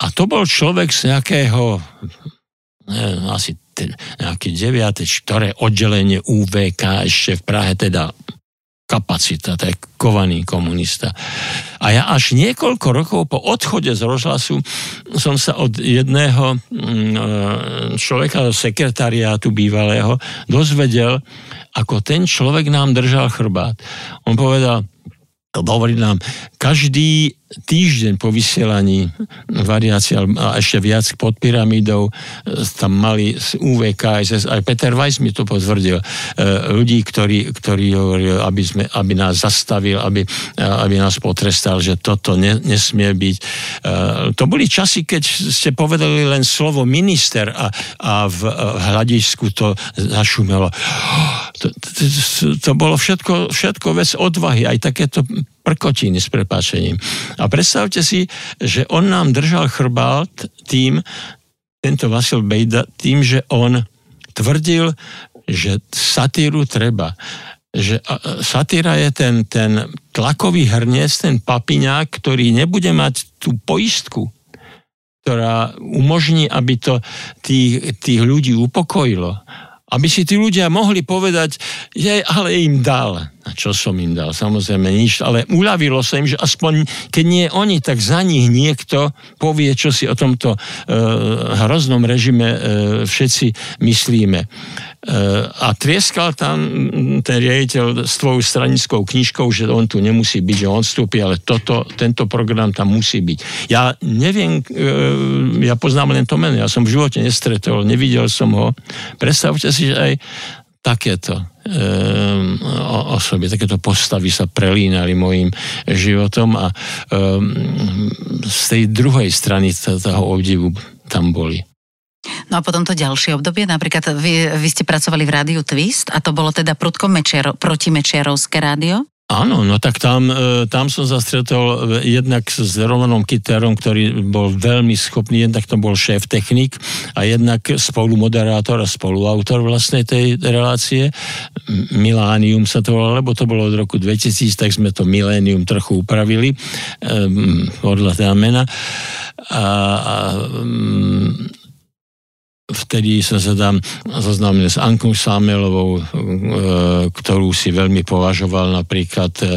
A to bol človek z nejakého, neviem, asi nejaké deviate, ktoré oddelenie UVK ešte v Prahe, teda kapacita, to je kovaný komunista. A ja až niekoľko rokov po odchode z rozhlasu som sa od jedného mm, človeka sekretariátu bývalého dozvedel, ako ten človek nám držal chrbát. On povedal, hovorí nám, každý týždeň po vysielaní variácie a ešte viac pod pyramidou e, tam mali z UVK, aj Peter Weiss mi to potvrdil, e, ľudí, ktorí, ktorí hovorili, aby, sme, aby nás zastavil, aby, e, aby nás potrestal, že toto ne, nesmie byť. To boli časy, keď ste povedali len slovo minister a, a v, v hľadisku to zašumelo. To, to, to bolo všetko, všetko vec odvahy, aj takéto prkotiny s prepáčením. A predstavte si, že on nám držal chrbát tým, tento Vasil Bejda, tým, že on tvrdil, že satíru treba. Že satíra je ten, ten tlakový hrniec, ten papiňák, ktorý nebude mať tú poistku, ktorá umožní, aby to tých, tých ľudí upokojilo aby si tí ľudia mohli povedať, že ale im dal. A čo som im dal? Samozrejme nič, ale uľavilo sa im, že aspoň keď nie oni, tak za nich niekto povie, čo si o tomto e, hroznom režime e, všetci myslíme. E, a trieskal tam ten riaditeľ s tvojou stranickou knižkou, že on tu nemusí byť, že on vstúpi, ale toto, tento program tam musí byť. Ja neviem, e, ja poznám len to meno, ja som v živote nestretol, nevidel som ho. Predstavte si, že aj takéto um, osoby, takéto postavy sa prelínali môjim životom a um, z tej druhej strany toho obdivu tam boli. No a potom to ďalšie obdobie, napríklad vy, vy ste pracovali v rádiu Twist a to bolo teda prudko mečiaro, protimečiarovské rádio? Áno, no tak tam, e, tam som sa stretol jednak s Romanom Kyterom, ktorý bol veľmi schopný, jednak to bol šéf technik a jednak spolumoderátor a spoluautor vlastnej tej relácie. Milánium sa to volalo, lebo to bolo od roku 2000, tak sme to milénium trochu upravili um, podľa teda mena. A, a vtedy som sa tam zoznámil s Ankou Samelovou, e, ktorú si veľmi považoval napríklad e,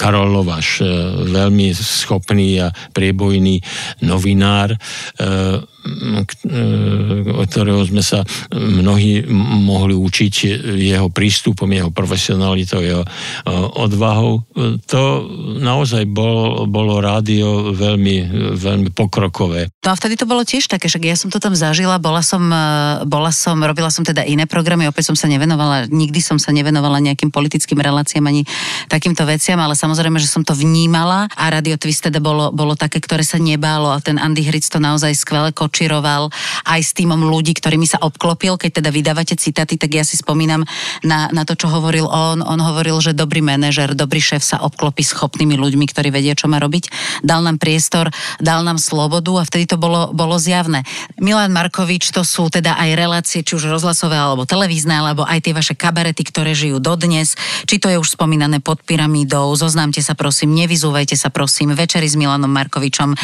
Karol Lovaš, e, veľmi schopný a priebojný novinár od ktorého sme sa mnohí mohli učiť jeho prístupom, jeho profesionalitou, jeho odvahou. To naozaj bol, bolo rádio veľmi, veľmi pokrokové. No a vtedy to bolo tiež také, že ja som to tam zažila, bola som, e, bola som, robila som teda iné programy, opäť som sa nevenovala, nikdy som sa nevenovala nejakým politickým reláciám ani takýmto veciam, ale samozrejme, že som to vnímala a Radio Twist teda bolo, bolo také, ktoré sa nebálo a ten Andy Hric to naozaj skvele kočiroval aj s týmom ľudí, ktorými sa obklopil. Keď teda vydávate citáty, tak ja si spomínam na, na to, čo hovoril on. On hovoril, že dobrý manažer, dobrý šéf sa obklopí schopnými ľuďmi, ktorí vedia, čo má robiť. Dal nám priestor, dal nám slobodu a vtedy to bolo, bolo zjavné. Milan Markovič, to sú teda aj relácie, či už rozhlasové alebo televízne, alebo aj tie vaše kabarety, ktoré žijú dodnes. Či to je už spomínané pod pyramídou, zoznámte sa prosím, nevyzúvajte sa prosím, večeri s Milanom Markovičom,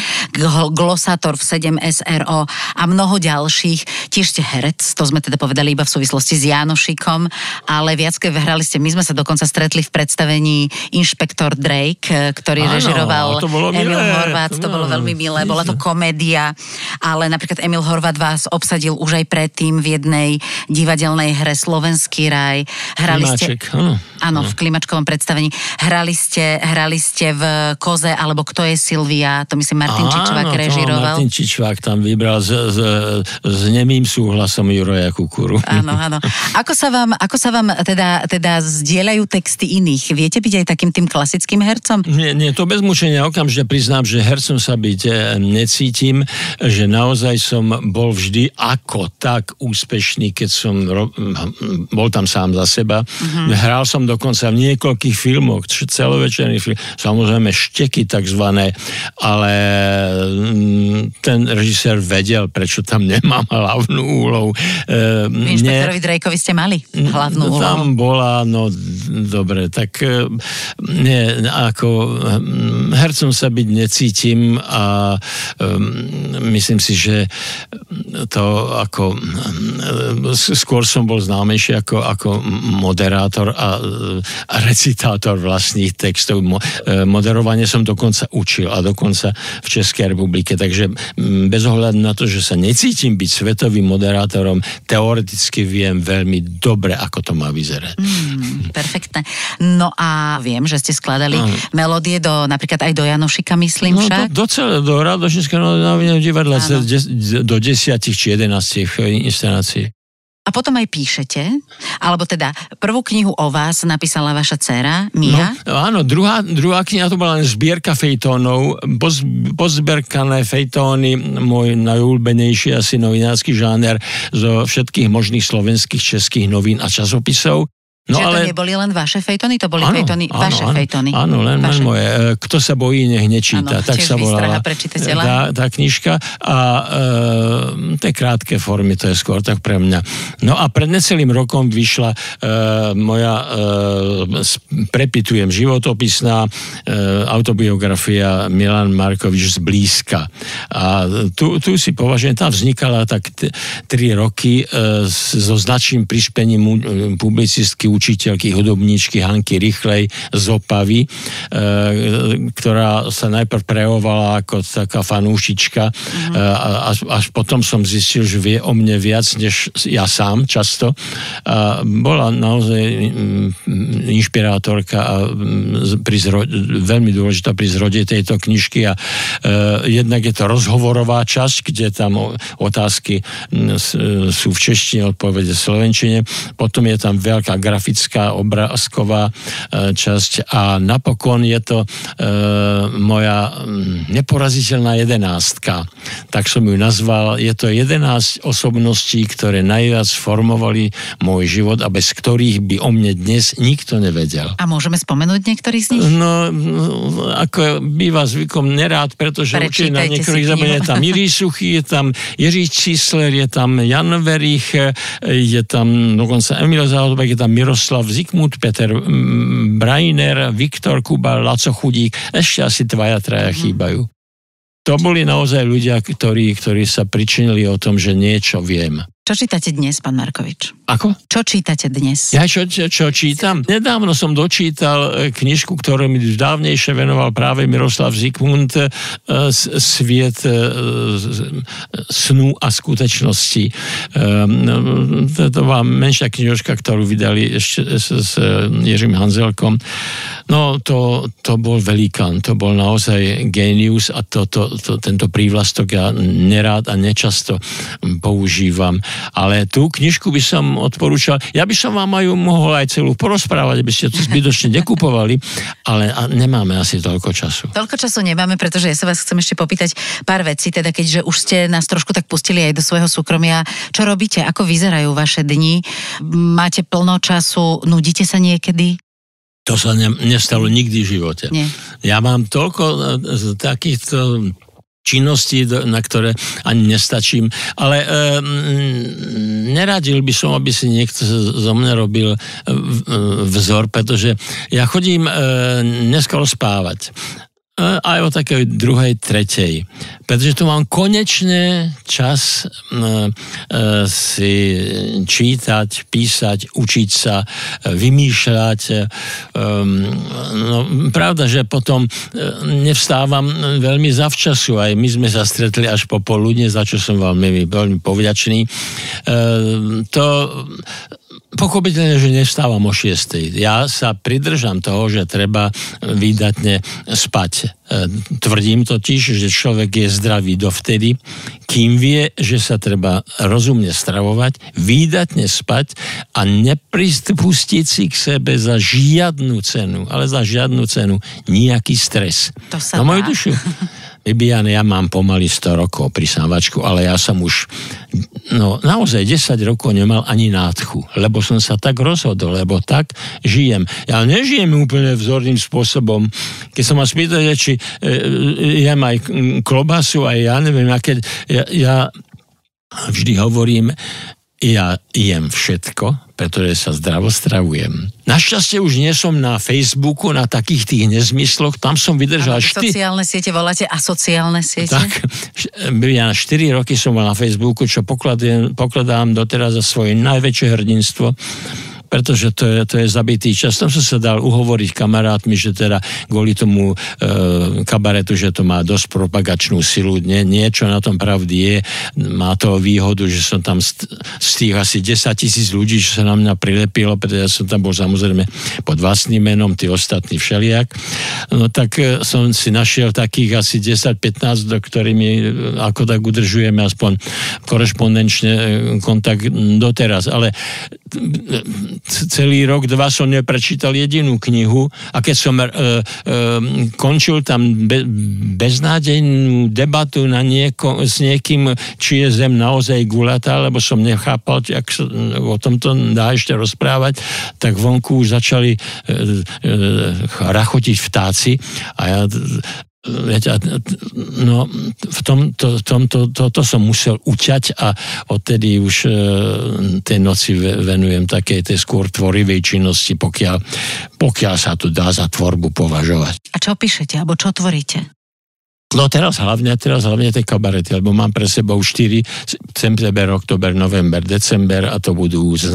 glosátor v 7 SRO a mnoho ďalších. Tiež ste herec, to sme teda povedali iba v súvislosti s Janošikom, ale viac keď hrali ste, my sme sa dokonca stretli v predstavení Inšpektor Drake, ktorý Áno, režiroval Emil Horvát, to bolo veľmi milé, bola to komédia, ale napríklad Emil Horvát vás obsadil už aj predtým v jednej divadelnej hre Slovenský raj. Hrali Klimáček, ste... Áno. Áno, v klimačkovom predstavení. Hrali ste ste, hrali ste v Koze, alebo kto je Silvia, to myslím Martin Čičvák režiroval. Martin Čičvák tam vybral s, s, s nemým súhlasom Juraja Kukuru. Áno, áno. Ako sa vám, ako sa vám teda, teda zdieľajú texty iných? Viete byť aj takým tým klasickým hercom? Nie, nie, to bez mučenia okamžite priznám, že hercom sa byť e, necítim, že naozaj som bol vždy ako tak úspešný, keď som ro- bol tam sám za seba. Mm-hmm. Hral som dokonca v niekoľkých filmoch, celovečerných film, samozrejme šteky takzvané, ale mm, ten režisér vedel, prečo tam nemám hlavnú úlohu. E, Inšpektorovi Drejkovi ste mali hlavnú úlohu. Tam bola, no dobre, tak nie, ako hercom sa byť necítim a um, myslím si, že to ako skôr som bol známejší ako, ako moderátor a, a recitátor vlastných textov. Mo, e, moderovanie som dokonca učil a dokonca v Českej republike, takže bez ohľadu na to, že sa necítim byť svetovým moderátorom, teoreticky viem veľmi dobre, ako to má vyzerať. Mm, perfektné. No a viem, že ste skladali mm. melódie do, napríklad aj do Janošika, myslím no, však? Do, do, celé, do Radošinského divadla do desiatich či jedenáctich inscenácií. A potom aj píšete, alebo teda prvú knihu o vás napísala vaša dcéra, Mia. No, áno, druhá, druhá kniha to bola len zbierka fejtónov, poz, pozberkané fejtóny, môj najúľbenejší asi novinársky žáner zo všetkých možných slovenských, českých novín a časopisov. No, Čiže ale... to neboli len vaše fejtony, to boli áno, fejtony, áno, vaše áno, fejtony. Áno, len, vaše. len moje. E, kto sa bojí, nech nečíta. Áno, tak sa volala tá, tá knižka. A e, tie krátke formy, to je skôr tak pre mňa. No a pred necelým rokom vyšla e, moja, e, prepitujem, životopisná e, autobiografia Milan Markovič z blízka. A tu, tu si považujem, tam vznikala tak t- tri roky e, so značným prispením publicistky učiteľky, hudobníčky Hanky Rychlej z Opavy, e, ktorá sa najprv prejovala ako taká fanúšička mm-hmm. a až, potom som zistil, že vie o mne viac než ja sám často. A bola naozaj mm, inšpirátorka a mm, pri zro, veľmi dôležitá pri zrode tejto knižky a e, jednak je to rozhovorová časť, kde tam otázky sú v češtine, odpovede v slovenčine, potom je tam veľká grafika grafická, obrázková e, časť a napokon je to e, moja mm, neporaziteľná jedenástka. Tak som ju nazval. Je to jedenáct osobností, ktoré najviac formovali môj život a bez ktorých by o mne dnes nikto nevedel. A môžeme spomenúť niektorých z nich? No, ako býva zvykom nerád, pretože určite na niektorých zabudne je tam Jiří Suchý, je tam Jiří Čísler, je tam Jan Verich, je tam dokonca Emil Záhodbek, je tam Miro Miroslav Zikmund, Peter Brainer, Viktor Kuba, Laco Chudík, ešte asi dvaja, traja mm. chýbajú. To boli naozaj ľudia, ktorí, ktorí sa pričinili o tom, že niečo viem. Čo čítate dnes, pán Markovič? Ako? Čo čítate dnes? Ja čo, čo, čo čítam? Nedávno som dočítal e, knižku, ktorú mi dávnejšie venoval práve Miroslav Zikmund, e, Sviet e, snu a skutečnosti. To bola menšia knižka, ktorú vydali ešte s Ježím Hanzelkom. No, to, to bol velikán, to bol naozaj genius a to, to, to, tento prívlastok ja nerád a nečasto používam ale tú knižku by som odporúčal. Ja by som vám aj mohol aj celú porozprávať, aby ste to zbytočne nekupovali, ale nemáme asi toľko času. Toľko času nemáme, pretože ja sa vás chcem ešte popýtať pár vecí, teda keďže už ste nás trošku tak pustili aj do svojho súkromia. Čo robíte? Ako vyzerajú vaše dni? Máte plno času? Nudíte sa niekedy? To sa ne, nestalo nikdy v živote. Nie. Ja mám toľko e, takýchto činnosti, na ktoré ani nestačím. Ale e, neradil by som, aby si niekto zo mňa robil e, vzor, pretože ja chodím e, neskoro spávať aj o takej druhej, tretej. Pretože tu mám konečne čas e, si čítať, písať, učiť sa, vymýšľať. E, no, pravda, že potom e, nevstávam veľmi zavčasu. Aj my sme sa stretli až po poludne, za čo som veľmi, veľmi povďačný. To pochopiteľne, že nestávam o 6. Ja sa pridržam toho, že treba výdatne spať. E, tvrdím totiž, že človek je zdravý dovtedy, kým vie, že sa treba rozumne stravovať, výdatne spať a nepripustiť si k sebe za žiadnu cenu, ale za žiadnu cenu nejaký stres. To sa Na moju dušu. Bibian, ja mám pomaly 100 rokov pri sávačku, ale ja som už no, naozaj 10 rokov nemal ani nádchu, lebo som sa tak rozhodol, lebo tak žijem. Ja nežijem úplne vzorným spôsobom. Keď som ma spýtal, či e, e, jem aj klobasu, aj ja neviem, ja, ja, ja vždy hovorím, ja jem všetko, pretože sa zdravo stravujem. Našťastie už nie som na Facebooku, na takých tých nezmysloch, tam som vydržal... šty... Sociálne siete voláte asociálne siete? Tak, ja 4 roky som bol na Facebooku, čo pokladám doteraz za svoje najväčšie hrdinstvo pretože to je, to je zabitý čas. Tam som sa dal uhovoriť kamarátmi, že teda kvôli tomu e, kabaretu, že to má dosť propagačnú silu. Nie, niečo na tom pravdy je. Má to výhodu, že som tam z, z tých asi 10 tisíc ľudí, čo sa na mňa prilepilo, pretože ja som tam bol samozrejme pod vlastným menom, tí ostatní všelijak. No tak e, som si našiel takých asi 10-15, do ktorými e, ako tak udržujeme aspoň korešpondenčne e, kontakt doteraz. Ale celý rok, dva som neprečítal jedinú knihu a keď som e, e, končil tam be, beznádejnú debatu na nieko, s niekým, či je zem naozaj gulatá, lebo som nechápal, ak sa o tomto dá ešte rozprávať, tak vonku už začali e, e, rachotiť vtáci a ja no v tom, to, tom, to, to, som musel uťať a odtedy už e, tej noci venujem také tej skôr tvorivej činnosti, pokiaľ, pokiaľ sa to dá za tvorbu považovať. A čo píšete, alebo čo tvoríte? No teraz hlavne, teraz hlavne tie kabarety, lebo mám pre sebou 4, september, oktober, november, december a to budú už,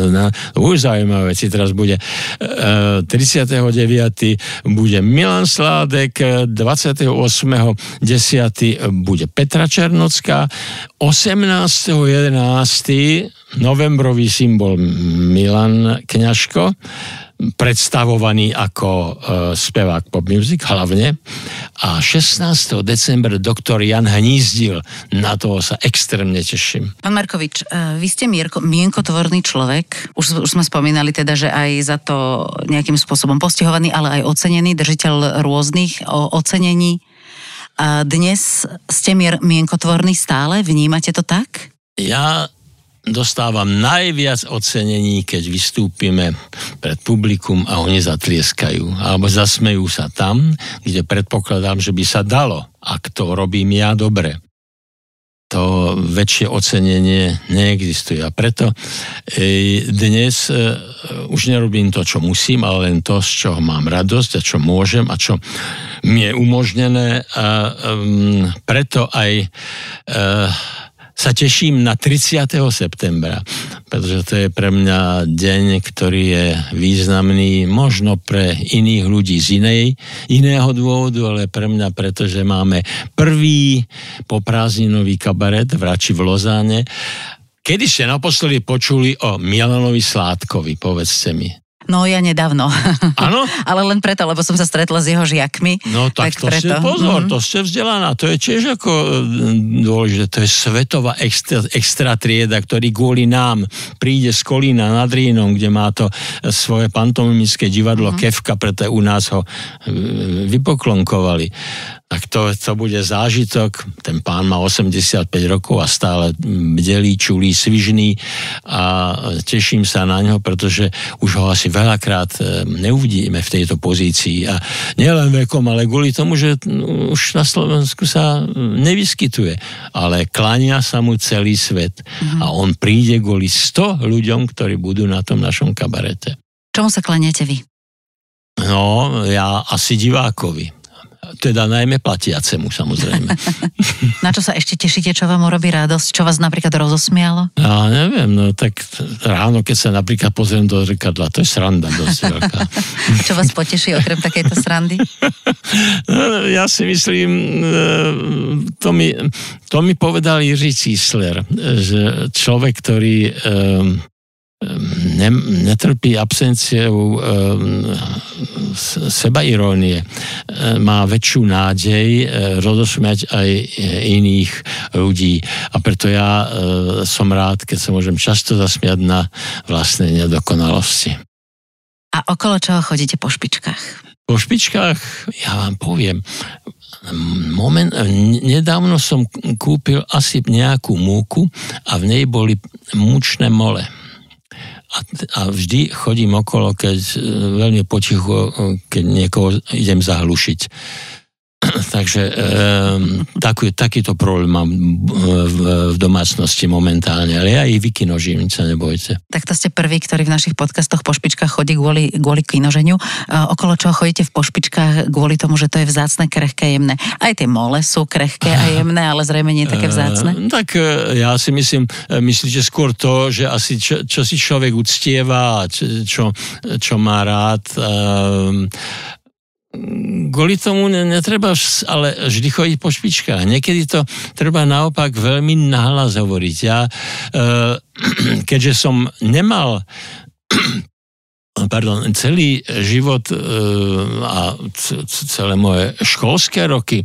už zaujímavé veci. Teraz bude uh, 39. bude Milan Sládek, 28.10. bude Petra Černocká, 18.11. novembrový symbol Milan Kňažko, predstavovaný ako e, spevák pop music hlavne. A 16. decembra doktor Jan Hnízdil. Na toho sa extrémne teším. Pán Markovič, e, vy ste mierko, mienkotvorný človek. Už, už sme spomínali teda, že aj za to nejakým spôsobom postihovaný, ale aj ocenený, držiteľ rôznych ocenení. A dnes ste mier, mienkotvorný stále? Vnímate to tak? Ja dostávam najviac ocenení, keď vystúpime pred publikum a oni zatlieskajú. Alebo zasmejú sa tam, kde predpokladám, že by sa dalo, ak to robím ja dobre. To väčšie ocenenie neexistuje. A preto e, dnes e, už nerobím to, čo musím, ale len to, z čoho mám radosť a čo môžem a čo mi je umožnené. A preto aj uh, sa teším na 30. septembra, pretože to je pre mňa deň, ktorý je významný možno pre iných ľudí z inej, iného dôvodu, ale pre mňa, pretože máme prvý poprázdninový kabaret v Rači v Lozáne. Kedy ste naposledy počuli o Milanovi Sládkovi, povedzte mi? No ja nedávno. Áno? Ale len preto, lebo som sa stretla s jeho žiakmi. No tak, tak to preto. ste pozor, mm. to ste vzdelaná. To je tiež ako mm, dôležité. To je svetová extra, extra trieda, ktorý kvôli nám príde z Kolína nad Rínom, kde má to svoje pantomimické divadlo mm. Kevka, preto u nás ho mm, vypoklonkovali tak to, to bude zážitok. Ten pán má 85 rokov a stále bdelý, čulý, svižný a teším sa na ňo, pretože už ho asi veľakrát e, neuvidíme v tejto pozícii. A nielen vekom, ale kvôli tomu, že už na Slovensku sa nevyskytuje. Ale klania sa mu celý svet. Mm-hmm. A on príde kvôli 100 ľuďom, ktorí budú na tom našom kabarete. Čomu sa klaniate vy? No, ja asi divákovi teda najmä platiacemu samozrejme. Na čo sa ešte tešíte, čo vám urobí radosť? Čo vás napríklad rozosmialo? Ja neviem, no tak ráno, keď sa napríklad pozriem do zrkadla, to je sranda dosť veľká. čo vás poteší okrem takejto srandy? No, ja si myslím, e, to mi, to mi povedal Jiří Císler, že človek, ktorý e, ne, netrpí absenciou seba irónie. Má väčšiu nádej rozosmiať aj iných ľudí. A preto ja som rád, keď sa môžem často zasmiať na vlastnej nedokonalosti. A okolo čoho chodíte po špičkách? Po špičkách, ja vám poviem, moment, nedávno som kúpil asi nejakú múku a v nej boli mučné mole. A, a vždy chodím okolo, keď e, veľmi potichu, keď niekoho idem zahlušiť. Takže e, taký, takýto problém mám v, v domácnosti momentálne, ale ja ich vykinožím, sa nebojte. Tak to ste prvý, ktorý v našich podcastoch po špičkách chodí kvôli, kvôli kinoženiu. E, okolo čoho chodíte v pošpičkách kvôli tomu, že to je vzácne, krehké, jemné. Aj tie mole sú krehké a jemné, ale zrejme nie také vzácne. E, tak e, ja si myslím, e, myslíte skôr to, že asi čo, čo si človek uctieva, čo, čo má rád. E, kvôli tomu netreba ale vždy chodiť po špičkách. Niekedy to treba naopak veľmi nahlas hovoriť. Ja, eh, keďže som nemal pardon, celý život eh, a celé moje školské roky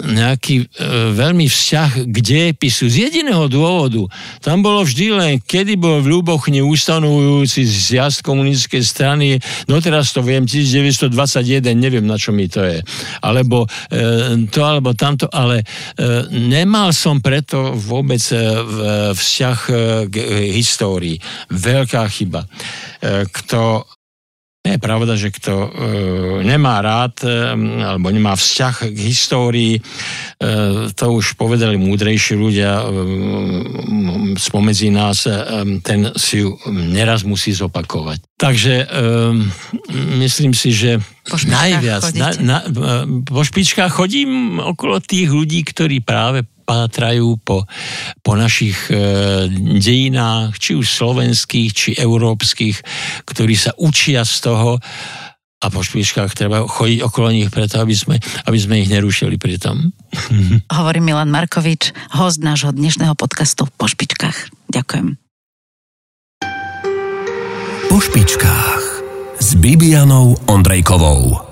nejaký e, veľmi vzťah k dejepisu z jediného dôvodu. Tam bolo vždy len, kedy bol v Ľubochni ustanovujúci zjazd komunistickej strany, no teraz to viem, 1921, neviem na čo mi to je, alebo e, to, alebo tamto, ale e, nemal som preto vôbec e, vzťah e, k e, histórii. Veľká chyba. E, kto nie je pravda, že kto e, nemá rád e, alebo nemá vzťah k histórii, e, to už povedali múdrejší ľudia e, spomedzi nás, e, ten si ju neraz musí zopakovať. Takže e, myslím si, že po najviac na, na, e, po špičkách chodím okolo tých ľudí, ktorí práve pátrajú po, po našich e, dejinách, či už slovenských, či európskych, ktorí sa učia z toho a po špičkách treba chodiť okolo nich preto, aby sme, aby sme ich nerušili pri tom. Hovorí Milan Markovič, host nášho dnešného podcastu Po špičkách. Ďakujem. Po špičkách s Bibianou Ondrejkovou.